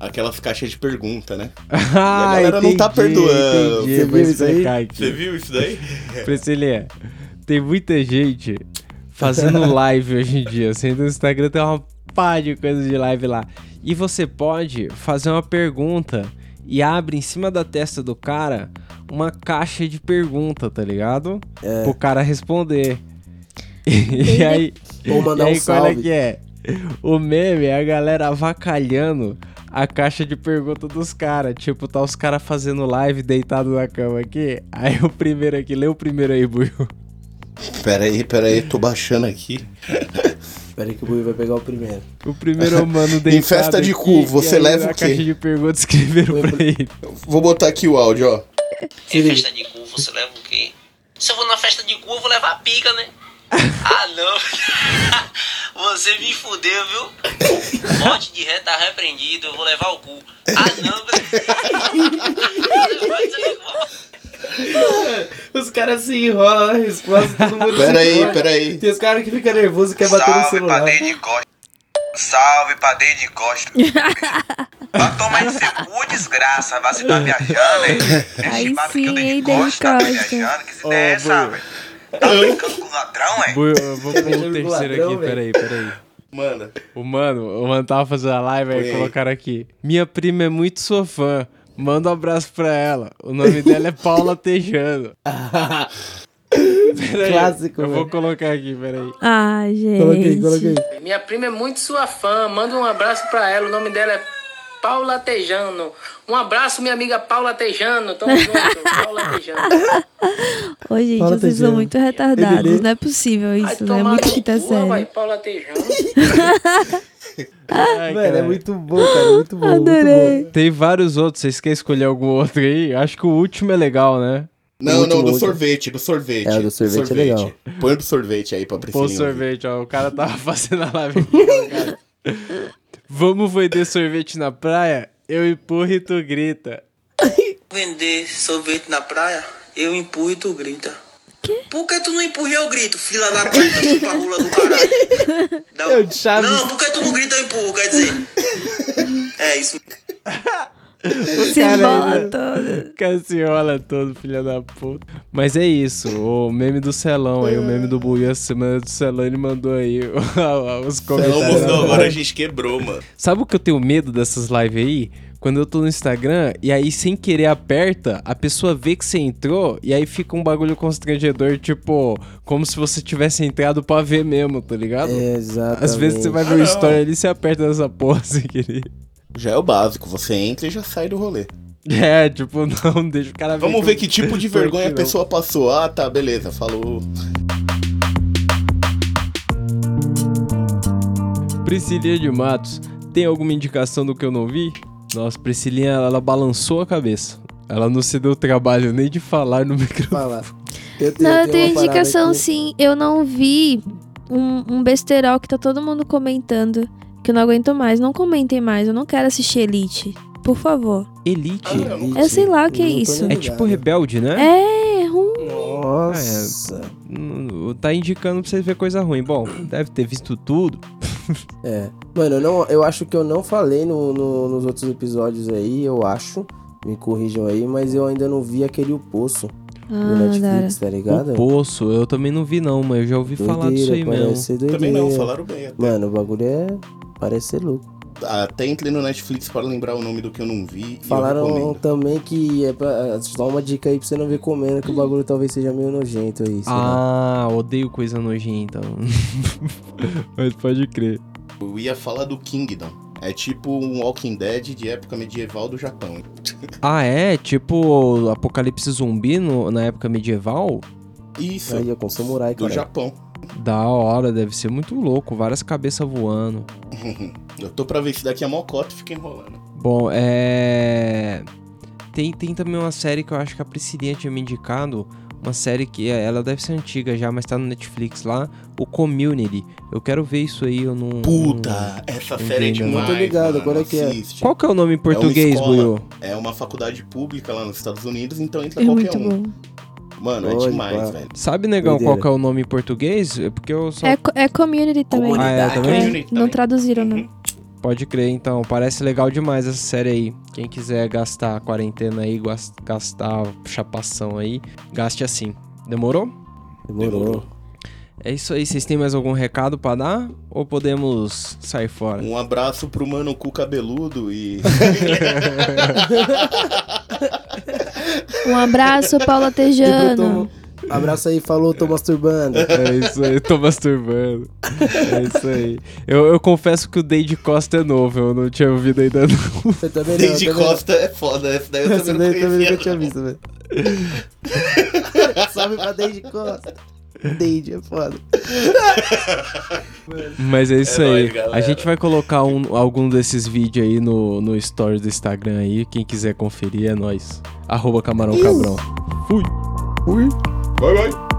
aquelas caixas de pergunta, né? [laughs] Ah, galera não tá perdoando. Entendi. Você viu isso aí? aqui. Você viu isso daí? [laughs] Priscilinha, tem muita gente fazendo [laughs] live hoje em dia. Você entra no Instagram, tem uma pá de coisa de live lá. E você pode fazer uma pergunta e abre em cima da testa do cara uma caixa de pergunta, tá ligado? É. Pro cara responder. E aí, Ou mandar e aí um qual é salve. que é? [laughs] O meme é a galera avacalhando a caixa de pergunta dos caras. Tipo, tá os caras fazendo live deitado na cama aqui. Aí o primeiro aqui, lê o primeiro aí, Buiu. Pera aí, pera aí, tô baixando aqui. Espera aí que o Buiu vai pegar o primeiro. O primeiro é o mano [laughs] deitado Em festa de aqui, cu, você aí leva o quê? caixa de perguntas escreveram pra ele. Vou botar aqui o áudio, ó. Se Em festa de cu, você leva o quê? Se eu vou na festa de cu, eu vou levar a pica, né? [laughs] ah, não. Você me fudeu, viu? Monte de ré tá repreendido, eu vou levar o cu. Ah, não. [laughs] Os caras se enrolam na resposta, todo mundo Pera se aí, enrola. pera aí. Tem os caras que ficam nervosos e querem bater no Salve celular. pra dentro de costa. Salve pra dentro de costa. [laughs] Vai tomar em seu cu, desgraça. Vai se tá viajando, hein? Aí chibata que eu sim, dei de costa, tá Costa. viajando. Que ideia é essa, velho? Tá brincando com ladrão, hein? Vou, eu vou pôr o [laughs] terceiro ladrão, aqui, peraí, peraí. Manda. O mano, o mano tava fazendo a live aí colocaram aqui. Minha prima é muito sua fã. Manda um abraço pra ela. O nome dela é Paula [laughs] Tejano. Peraí, Clássico, Eu vou colocar aqui, peraí. Ah, gente. Coloquei, coloquei. Minha prima é muito sua fã. Manda um abraço pra ela. O nome dela é Paula Tejano. Um abraço, minha amiga Paula Tejano. Tamo junto, Paula Tejano. [laughs] Ô, gente, Fala, vocês Tejano. são muito retardados. Ele. Não é possível isso, né? É muito quinta cu, vai, série. Paula Tejano. [laughs] Ai, Mano, é cara. muito bom, cara. Muito bom, muito Adorei. bom. Tem vários outros. Vocês querem escolher algum outro aí? Acho que o último é legal, né? Não, Muito não, do sorvete, do sorvete. É, do sorvete é legal. Põe o do sorvete aí pra Pô, Priscilinha. sorvete, ó. O cara tava [laughs] fazendo a live aqui, cara. Vamos vender sorvete na praia? Eu empurro e tu grita. Vender sorvete na praia, eu empurro e tu grita. Por que tu não empurra e eu grito, fila da puta, chupa rola do caralho? Dá- Eu Chaves. Não, por que tu não grita e eu empurro, quer dizer? É isso. Se embola todo. Cassiola todo, filha da puta. Mas é isso, o meme do Celão aí, o meme do Buiu, a semana do Celão, ele mandou aí [laughs] os comentários. mostrou, agora a gente quebrou, mano. Sabe o que eu tenho medo dessas lives aí? Quando eu tô no Instagram e aí sem querer aperta, a pessoa vê que você entrou e aí fica um bagulho constrangedor, tipo, como se você tivesse entrado pra ver mesmo, tá ligado? Exatamente. Às vezes você vai ver Ah, o não. story ali e você aperta nessa porra [laughs] sem querer. Já é o básico, você entra e já sai do rolê. É, tipo, [laughs] não, deixa o cara ver. Vamos ver que tipo [laughs] de vergonha a pessoa passou. Ah, tá, beleza, falou. Priscilinha de Matos, tem alguma indicação do que eu não vi? Nossa, Priscilinha, ela, balançou a cabeça. Ela não se deu trabalho nem de falar no [laughs] microfone. Fala. Eu Não, eu uma tenho indicação aqui. sim. Eu não vi um, um besterol que tá todo mundo comentando. Que eu não aguento mais. Não comentem mais. Eu não quero assistir Elite. Por favor. Elite. Eu sei lá o que é isso. É tipo rebelde, né? É, ruim. Nossa. Não- Tá indicando pra vocês ver coisa ruim. Bom, deve ter visto tudo. [laughs] É. Mano, eu, não, eu acho que eu não falei no, no- nos outros episódios aí, eu acho. Me corrijam aí, mas eu ainda não vi aquele O Poço do Ah, Netflix, tá ligado? O Poço, eu também não vi não, mas eu já ouvi falar disso aí mesmo. Também doideira. não, falaram bem. Até, Mano, o bagulho é. Parece ser louco. até entrei no Netflix para lembrar o nome do que eu não vi. Falaram também que é pra. Só uma dica aí pra você não ver comendo, que o bagulho talvez seja meio nojento aí. sei lá. Ah, odeio coisa nojenta. [laughs] mas pode crer. Eu ia falar do Kingdom. É tipo um Walking Dead de época medieval do Japão. [laughs] Ah, é? Tipo Apocalipse Zumbi no- na época medieval? Isso, Aí, com samurai, do cara. Japão. Da hora, deve ser muito louco. Várias cabeças voando. [laughs] Eu tô pra ver se daqui a mocota e fica enrolando. Bom, é. Tem, tem também uma série que eu acho que a Priscilinha tinha me indicado. Uma série que é- ela deve ser antiga já, mas tá no Netflix lá. O Community. Eu quero ver isso aí, eu não. Puta, essa série é demais. não tô ligado, qual é que é? Qual que é o nome em português, escola. Buiu? É uma faculdade pública lá nos Estados Unidos, então entra É qualquer muito um. bom. Mano, é demais, velho. Sabe, negão, Doideira. qual que é o nome em português? É porque eu só. É, é community também. Ah, é, também? Community Não também. traduziram, não. Pode crer, então. Parece legal demais essa série aí. Quem quiser gastar a quarentena aí, gas- gastar chapação aí, gaste assim. Demorou? Demorou. É isso aí. Vocês têm mais algum recado pra dar? Ou podemos sair fora? Um abraço pro mano cu cabeludo e. [laughs] [laughs] Um abraço, Paula pro Tejano. Abraço aí, falou, tô masturbando. É isso aí, tô masturbando. É isso aí. Eu, eu confesso que o Dade Costa é novo, eu não tinha ouvido ainda não. Você também não, não. Costa é foda, essa daí eu Essa também daí não também nunca tinha visto, velho. [laughs] Salve pra Deide Costa. Deide é foda. Mas é isso É aí. nóis, galera. a gente vai colocar um- algum desses vídeos aí no, no stories do Instagram aí. Quem quiser conferir é nóis. Arroba Camarão Cabrão. Fui. Ui. Vai, vai.